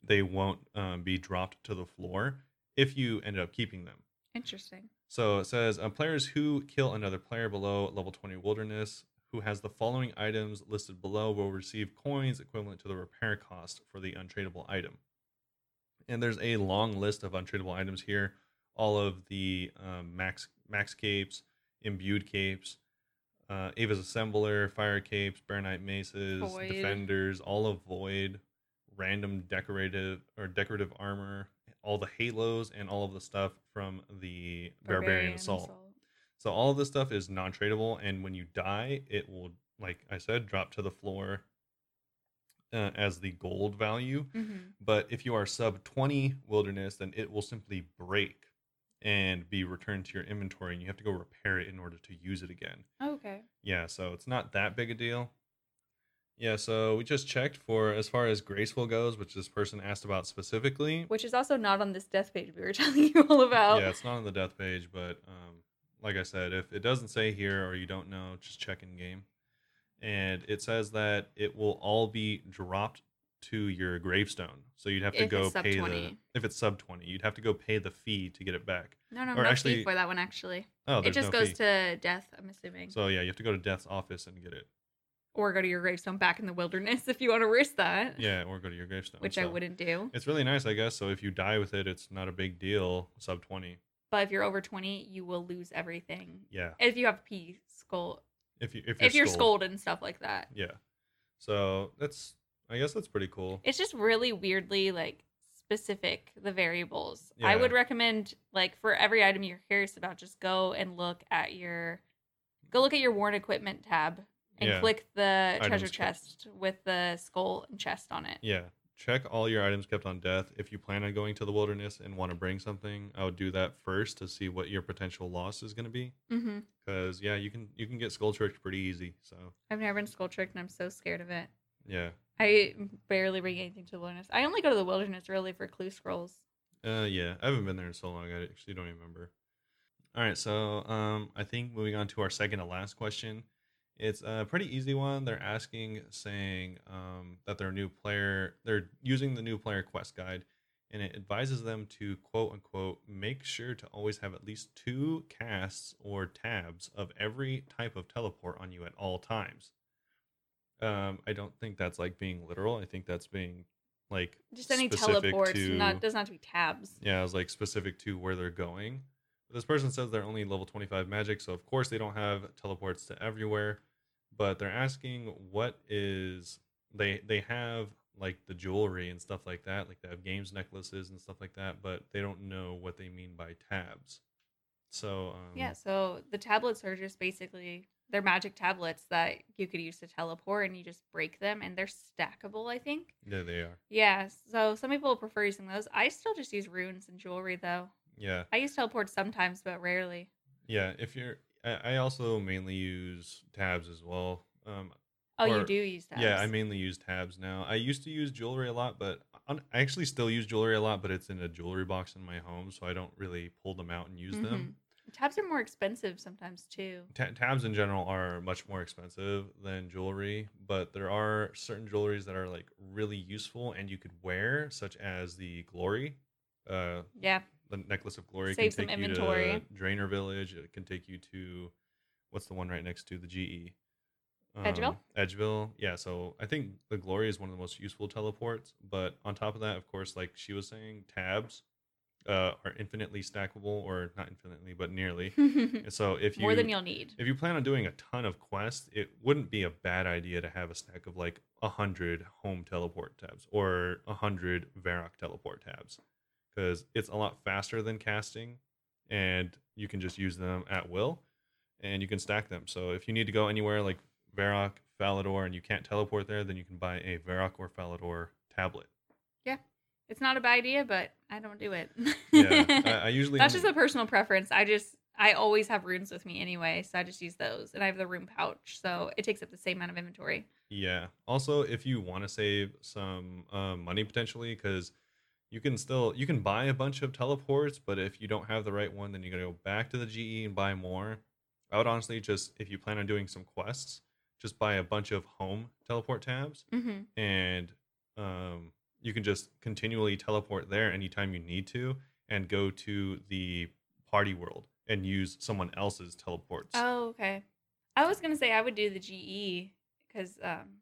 They won't um, be dropped to the floor if you end up keeping them. Interesting. So it says players who kill another player below level 20 wilderness who has the following items listed below will receive coins equivalent to the repair cost for the untradeable item. And there's a long list of untradeable items here. All of the um, max max capes, imbued capes, uh, Ava's assembler, fire capes, Bear Knight maces, Void. defenders, all of void, random decorative or decorative armor, all the halos, and all of the stuff from the barbarian, assault. So all of this stuff is non-tradable, and when you die, it will, like I said, drop to the floor uh, as the gold value. hmm But if you are sub 20 wilderness, then it will simply break and be returned to your inventory, and you have to go repair it in order to use it again. Okay. Yeah, so it's not that big a deal. Yeah, so we just checked for as far as graceful goes, which this person asked about specifically. Which is also not on this death page we were telling you all about. Yeah, it's not on the death page, but um, like I said, if it doesn't say here or you don't know, just check in game. And it says that it will all be dropped to your gravestone. So you'd have to If go pay the if it's sub twenty, you'd have to go pay the fee to get it back. No, no, Or no actually- fee for that one actually. Oh, it just no goes fee. to death, I'm assuming. So yeah, you have to go to Death's office and get it. Or go to your gravestone back in the wilderness if you want to risk that. Yeah, or go to your gravestone. Which I wouldn't do. It's really nice, I guess. So if you die with it, it's not a big deal. Sub twenty. But if you're over 20, you will lose everything. Yeah. If you have P skull, If you if you're, if you're skulled. skulled and stuff like that. Yeah. So that's I guess that's pretty cool. It's just really weirdly like specific the variables. I would recommend like for every item you're curious about, just go and look at your go look at your worn equipment tab and Yeah. click the Items treasure kept. chest with the skull and chest on it. Yeah. Check all your items kept on death. If you plan on going to the wilderness and want to bring something, I would do that first to see what your potential loss is going to be. Mm-hmm. Because yeah, you can you can get skull tricked pretty easy. So I've never been skull tricked and I'm so scared of it. Yeah. I barely bring anything to the wilderness. I only go to the wilderness really for clue scrolls. Uh, yeah, I haven't been there in so long. I actually don't even remember. All right, so um, I think moving on to our second to last question, it's a pretty easy one. They're asking, saying um, that their new player, they're using the new player quest guide, and it advises them to quote unquote make sure to always have at least two casts or tabs of every type of teleport on you at all times. Um, I don't think that's like being literal. I think that's being like Just any teleports, to- not doesn't have to be tabs. yeah, it's like specific to where they're going. But this person says they're only level 25 magic, so of course they don't have teleports to everywhere. But they're asking what is they they have like the jewelry and stuff like that, like they have games necklaces and stuff like that, but they don't know what they mean by tabs. So um, Yeah, so the tablets are just basically they're magic tablets that you could use to teleport and you just break them and they're stackable, I think. yeah, they are. Yeah, so some people prefer using those. I still just use runes and jewelry though. Yeah, I use teleport sometimes, but rarely. yeah. If you're, I, I also mainly use tabs as well. Um, Oh, Or- you do use tabs. Yeah, I mainly use tabs now. I used to use jewelry a lot, but I actually still use jewelry a lot, but it's in a jewelry box in my home, so I don't really pull them out and use them. Mhm. Tabs are more expensive sometimes too. Ta- tabs in general are much more expensive than jewelry, but there are certain jewelries that are like really useful and you could wear, such as the glory. Uh, Yeah. The necklace of glory Save can take you inventory. to Draynor Village. It can take you to what's the one right next to the GE? Edgeville? Um, Edgeville. Yeah. So I think the glory is one of the most useful teleports. But on top of that, of course, like she was saying, tabs uh, are infinitely stackable, or not infinitely, but nearly. So if you more than you'll need. if you plan on doing a ton of quests, it wouldn't be a bad idea to have a stack of like a hundred home teleport tabs or a hundred Varrock teleport tabs, because it's a lot faster than casting, and you can just use them at will, and you can stack them. So if you need to go anywhere like Varrock, Falador, and you can't teleport there, then you can buy a Varrock or Falador tablet. Yeah. It's not a bad idea, but I don't do it. Yeah, I, I usually That's just a personal preference. I just I always have runes with me anyway, so I just use those. And I have the rune pouch, so it takes up the same amount of inventory. Yeah. Also, if you want to save some uh, money potentially, because you can still you can buy a bunch of teleports, but if you don't have the right one, then you got to go back to the GE and buy more. I would honestly just if you plan on doing some quests, just buy a bunch of home teleport tabs, Mm-hmm. and um, you can just continually teleport there anytime you need to, and go to the party world and use someone else's teleports. Oh, okay. I was gonna say I would do the GE because um,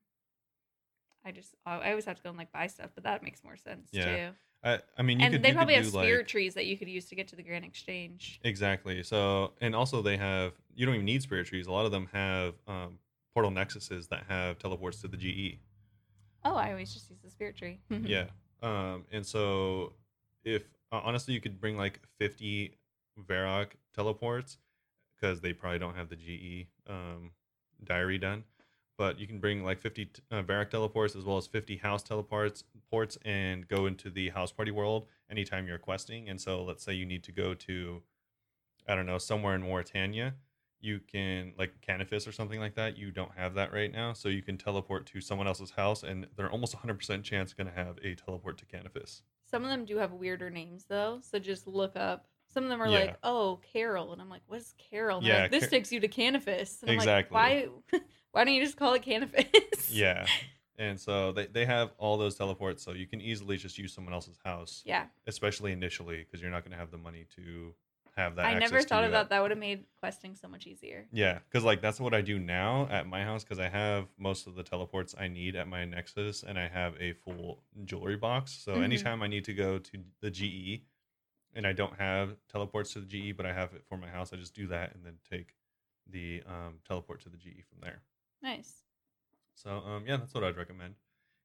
I just I I always have to go and like buy stuff, but that makes more sense Yeah, too. I, I mean, you and could they you could probably have spirit like, trees that you could use to get to the Grand Exchange. Exactly. So, and also they have you don't even need spirit trees. A lot of them have um, portal nexuses that have teleports to the GE. Oh, I always just use the spirit tree. Yeah. Um, and so if uh, honestly, you could bring like fifty Varrock teleports because they probably don't have the GE um, diary done. But you can bring like 50 t- uh, Varrock teleports as well as 50 house teleports ports and go into the house party world anytime you're questing. And so let's say you need to go to, I don't know, somewhere in Morytania. You can, like Canifis or something like that. You don't have that right now. So you can teleport to someone else's house and they're almost 100% chance going to have a teleport to Canifis. Some of them do have weirder names though, so just look up. Some of them are Yeah. like, "Oh, Carol," and I'm like, "What is Carol?" Yeah, like, this Car- takes you to Canifis. And I'm Exactly. Like, why? Why don't you just call it cannabis? Yeah. And so they, they have all those teleports. So you can easily just use someone else's house, Yeah, especially initially, because you're not going to have the money to have that. I never thought of that. That would have made questing so much easier. Yeah, because like that's what I do now at my house because I have most of the teleports I need at my Nexus, and I have a full jewelry box. So Mhm. anytime I need to go to the GE, and I don't have teleports to the GE, but I have it for my house, I just do that and then take the um, teleport to the GE from there. Nice. So um, yeah, that's what I'd recommend.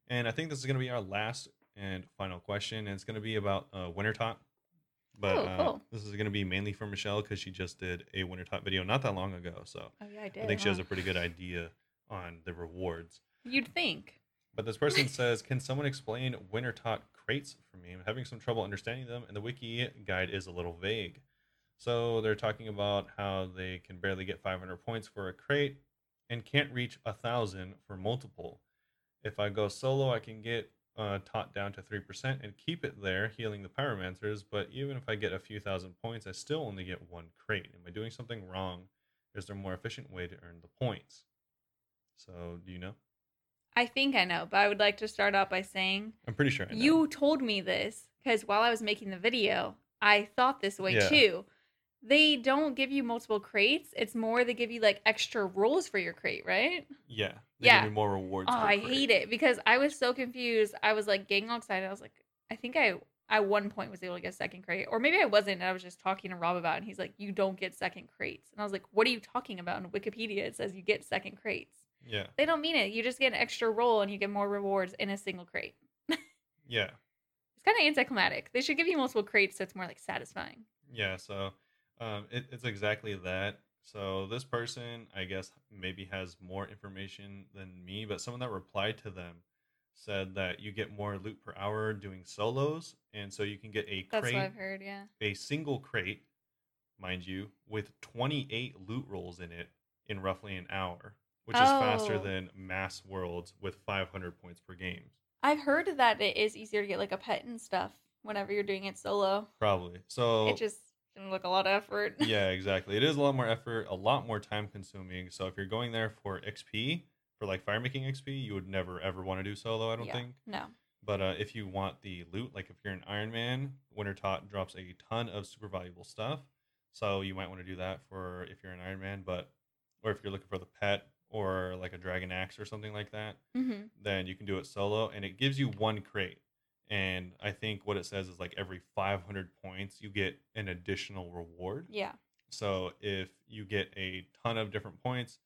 And I think this is going to be our last and final question, and it's going to be about uh, Wintertodt. But Oh, uh, cool. this is going to be mainly for Michelle because she just did a Wintertodt video not that long ago. So Oh yeah, I did. I think she has huh? a pretty good idea on the rewards. You'd think. But this person says, "Can someone explain Wintertodt crates for me? I'm having some trouble understanding them, and the wiki guide is a little vague." So they're talking about how they can barely get 500 points for a crate and can't reach a thousand for multiple. If I go solo, I can get uh, taught down to 3% and keep it there, healing the pyromancers. But even if I get a few thousand points, I still only get one crate. Am I doing something wrong? Is there a more efficient way to earn the points? So, do you know? I think I know, but I would like to start out by saying I'm pretty sure I know. you told me this because while I was making the video, I thought this way Yeah. too. They don't give you multiple crates. It's more they give you like extra rolls for your crate, right? Yeah. They Yeah. more rewards. Oh, I crate. hate it because I was so confused. I was like getting all excited. I was like, I think I at one point was able to get second crate, or maybe I wasn't. And I was just talking to Rob about, it, and he's like, "You don't get second crates," and I was like, "What are you talking about?" In Wikipedia, it says you get second crates. Yeah. They don't mean it. You just get an extra roll, and you get more rewards in a single crate. Yeah. It's kind of anticlimactic. They should give you multiple crates so it's more like satisfying. Yeah, so um, it, it's exactly that. So this person, I guess, maybe has more information than me, but someone that replied to them said that you get more loot per hour doing solos, and so you can get a That's what I've crate, heard. Yeah. a single crate, mind you, with 28 loot rolls in it in roughly an hour, which is faster Oh. than mass worlds with 500 points per game. I've heard that it is easier to get like a pet and stuff whenever you're doing it solo. Probably. So It just didn't look a lot of effort. yeah, exactly. It is a lot more effort, a lot more time consuming. So if you're going there for XP, for like fire making XP, you would never ever want to do solo, I don't Yeah. think. No. But uh, if you want the loot, like if you're an Iron Man, Wintertodt drops a ton of super valuable stuff. So you might want to do that for if you're an Iron Man, but or if you're looking for the pet or like a dragon axe or something like that, hmm then you can do it solo and it gives you one crate. And I think what it says is like every 500 points, you get an additional reward. Yeah. So if you get a ton of different points,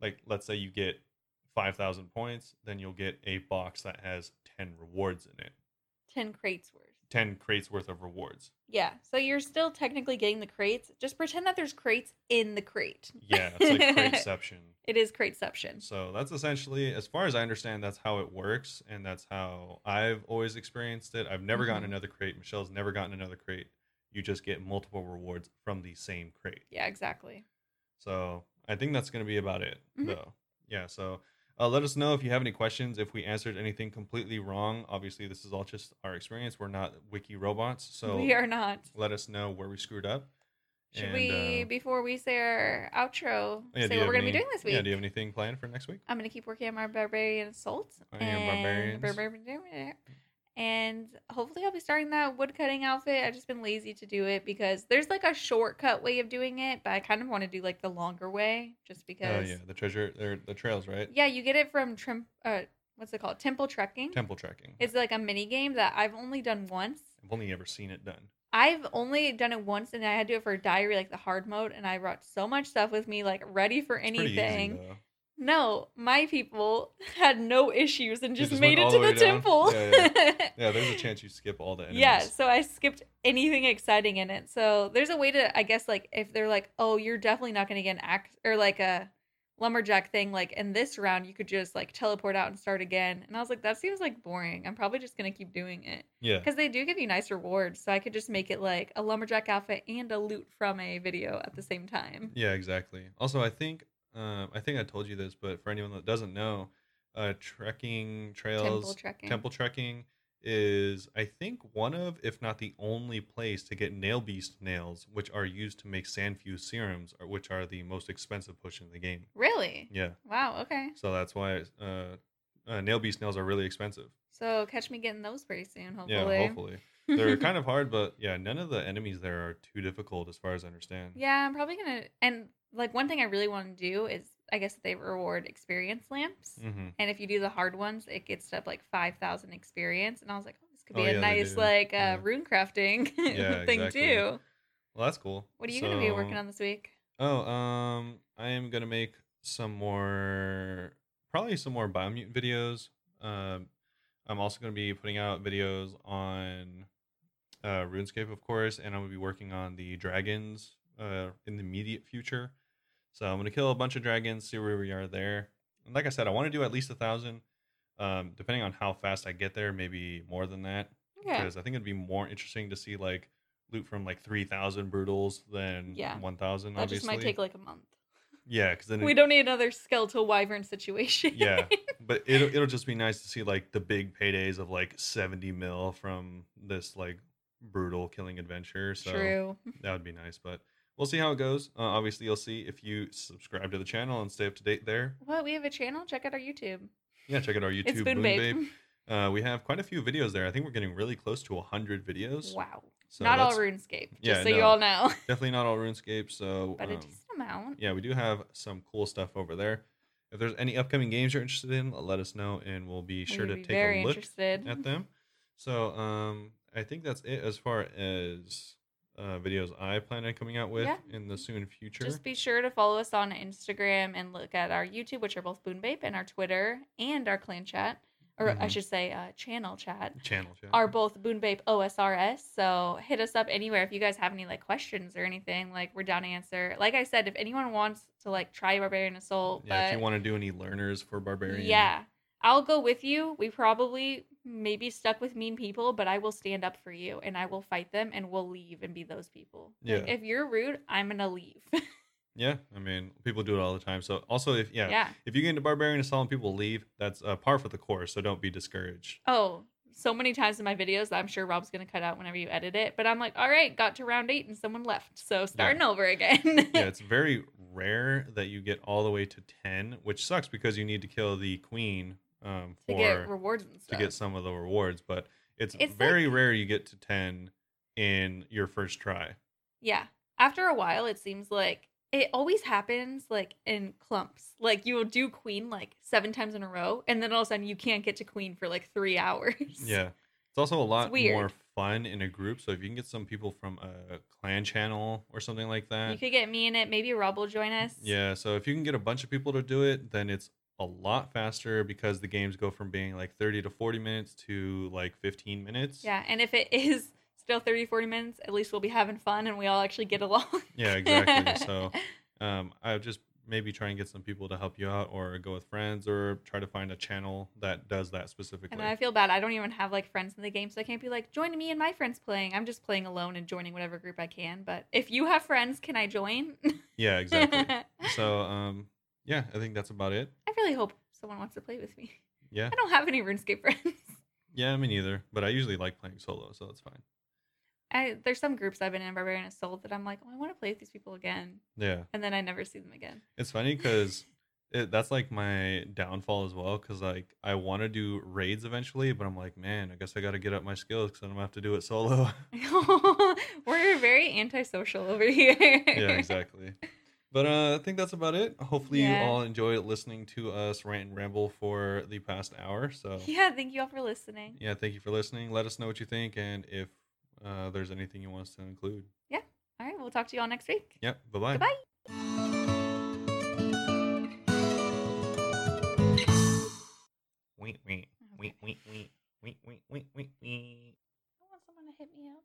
like let's say you get 5,000 points, then you'll get a box that has 10 rewards in it. 10 crates worth. 10 crates worth of rewards. Yeah. So you're still technically getting the crates. Just pretend that there's crates in the crate. Yeah, it's like crateception. It is crateception. So that's essentially, as far as I understand, that's how it works, and that's how I've always experienced it. I've never gotten Mhm. another crate. Michelle's never gotten another crate. You just get multiple rewards from the same crate. Yeah, exactly. So I think that's going to be about it, Mhm. though. Yeah. So uh, let us know if you have any questions. If we answered anything completely wrong, obviously this is all just our experience. We're not wiki robots, so we are not. let us know where we screwed up. Should And, we, uh, before we say our outro, yeah, say what we're going to be doing this week? Yeah. Do you have anything planned for next week? I'm going to keep working on my barbarian assault. On your and barbarians? And hopefully, I'll be starting that woodcutting outfit. I've just been lazy to do it because there's like a shortcut way of doing it, but I kind of want to do like the longer way just because. Oh because. yeah, the treasure, or the trails, right? Yeah, you get it from Trim. Uh, what's it called? Temple trekking. Temple trekking. It's like a mini game that I've only done once. I've only ever seen it done. I've only done it once, and I had to do it for a diary, like the hard mode, and I brought so much stuff with me, like ready for It's anything. No, my people had no issues and just, just made it to the the, temple. Yeah, Yeah, there's a chance you skip all the enemies. Yeah, so I skipped anything exciting in it. So there's a way to, I guess, like if they're like, oh, you're definitely not going to get an axe or like a lumberjack thing, like in this round, you could just like teleport out and start again. And I was like, that seems like boring. I'm probably just going to keep doing it Yeah. because they do give you nice rewards. So I could just make it like a lumberjack outfit and a loot from a video at the same time. Yeah, exactly. Also, I think um, I think I told you this, but for anyone that doesn't know, uh, trekking trails, Temple trekking. temple trekking is I think one of, if not the only place to get nail beast nails, which are used to make sanfew serums, or which are the most expensive push in the game. Really? Yeah, Wow. Okay. so that's why uh, uh, nail beast nails are really expensive. So catch me getting those pretty soon, hopefully. Yeah, hopefully they're kind of hard, but yeah, none of the enemies there are too difficult as far as I understand. Yeah, I'm probably gonna. And like one thing I really want to do is, I guess they reward experience lamps, hmm and if you do the hard ones, it gets up like five thousand experience. And I was like, oh, this could be Oh, a yeah, nice like uh, Yeah. rune crafting Yeah, thing exactly. too. Well, that's cool. What are you gonna be working on this week? Oh, um, I am gonna make some more, probably some more Biomutant videos. Um, I'm also gonna be putting out videos on uh, RuneScape, of course, and I'm gonna be working on the dragons uh, in the immediate future. So I'm gonna kill a bunch of dragons, see where we are there. And like I said, I want to do at least a thousand. Um, depending on how fast I get there, maybe more than that Okay. because I think it'd be more interesting to see like loot from like three thousand brutals than Yeah. one thousand. That just Obviously, might take like a month. Yeah, because then we it- don't need another skeletal wyvern situation. Yeah, but it'll it'll just be nice to see like the big paydays of like seventy mil from this like brutal killing adventure. So True. that would be nice, but we'll see how it goes. Uh, obviously, you'll see if you subscribe to the channel and stay up to date there. What? We have a channel? Check out our YouTube. Yeah, check out our YouTube it's Boon Boon Babe. Babe. Uh, we have quite a few videos there. I think we're getting really close to hundred videos. Wow. So Not all RuneScape, just Yeah, so you all know. definitely not all RuneScape. So but a um, decent amount. yeah, we do have some cool stuff over there. If there's any upcoming games you're interested in, let us know, and we'll be sure We'd to be take a look interested. at them. So um, I think that's it as far as uh, videos I plan on coming out with Yeah. in the soon future. Just be sure to follow us on Instagram and look at our YouTube, which are both Boon Babe, and our Twitter and our clan chat, or I Mhm. should say, uh, channel chat, Channel chat. are both Boon Babe OSRS. So hit us up anywhere if you guys have any like questions or anything. Like we're down to answer. Like I said, if anyone wants to like try Barbarian Assault, yeah, if you want to do any learners for Barbarian. yeah, I'll go with you. We probably maybe stuck with mean people, but I will stand up for you and I will fight them and we'll leave and be those people. Like, Yeah. if you're rude, I'm gonna leave. Yeah, I mean, people do it all the time. So also, if yeah, yeah. if you get into Barbarian Assault and people leave, that's uh, par for the course. So don't be discouraged. Oh, so many times in my videos that I'm sure Rob's gonna cut out whenever you edit it. But I'm like, all right, got to round eight and someone left, so starting over again. yeah, it's very rare that you get all the way to ten, which sucks because you need to kill the queen um, to for get rewards and stuff. to get some of the rewards. But it's, It's very rare you get to ten in your first try. Yeah. After a while, it seems like it always happens like in clumps. Like you will do queen like seven times in a row, and then all of a sudden you can't get to queen for like three hours. Yeah, it's also a lot more fun in a group. So if you can get some people from a clan channel or something like that, You could get me in it. Maybe Rob will join us. Yeah, so if you can get a bunch of people to do it, then it's a lot faster because the games go from being like 30 to 40 minutes to like 15 minutes. Yeah. And if it is still 30, 40 minutes, at least we'll be having fun and we all actually get along. Yeah, exactly. so um, I just maybe try and get some people to help you out or go with friends or try to find a channel that does that specifically. And I feel bad. I don't even have like friends in the game, so I can't be like, join me and my friends playing. I'm just playing alone and joining whatever group I can. But if you have friends, can I join? yeah, exactly. so um, yeah, I think that's about it. I really hope someone wants to play with me. Yeah. I don't have any RuneScape friends. Yeah, me neither. But I usually like playing solo, so that's fine. I there's some groups I've been in Barbarian Assault that I'm like, oh, I want to play with these people again, Yeah. and then I never see them again. It's funny because it, that's like my downfall as well. Because like I want to do raids eventually, but I'm like, man, I guess I got to get up my skills because I'm gonna have to do it solo. We're very antisocial over here. yeah, exactly. But uh, I think that's about it. Hopefully, yeah. you all enjoyed listening to us rant and ramble for the past hour. So yeah, thank you all for listening. Yeah, thank you for listening. Let us know what you think and if uh, there's anything you want us to include. Yeah. All right. We'll talk to you all next week. Yep. Yeah, bye bye. Bye. Wait, wait, wait, wait, wait, wait, wait, wait, wait. I want someone to hit me up.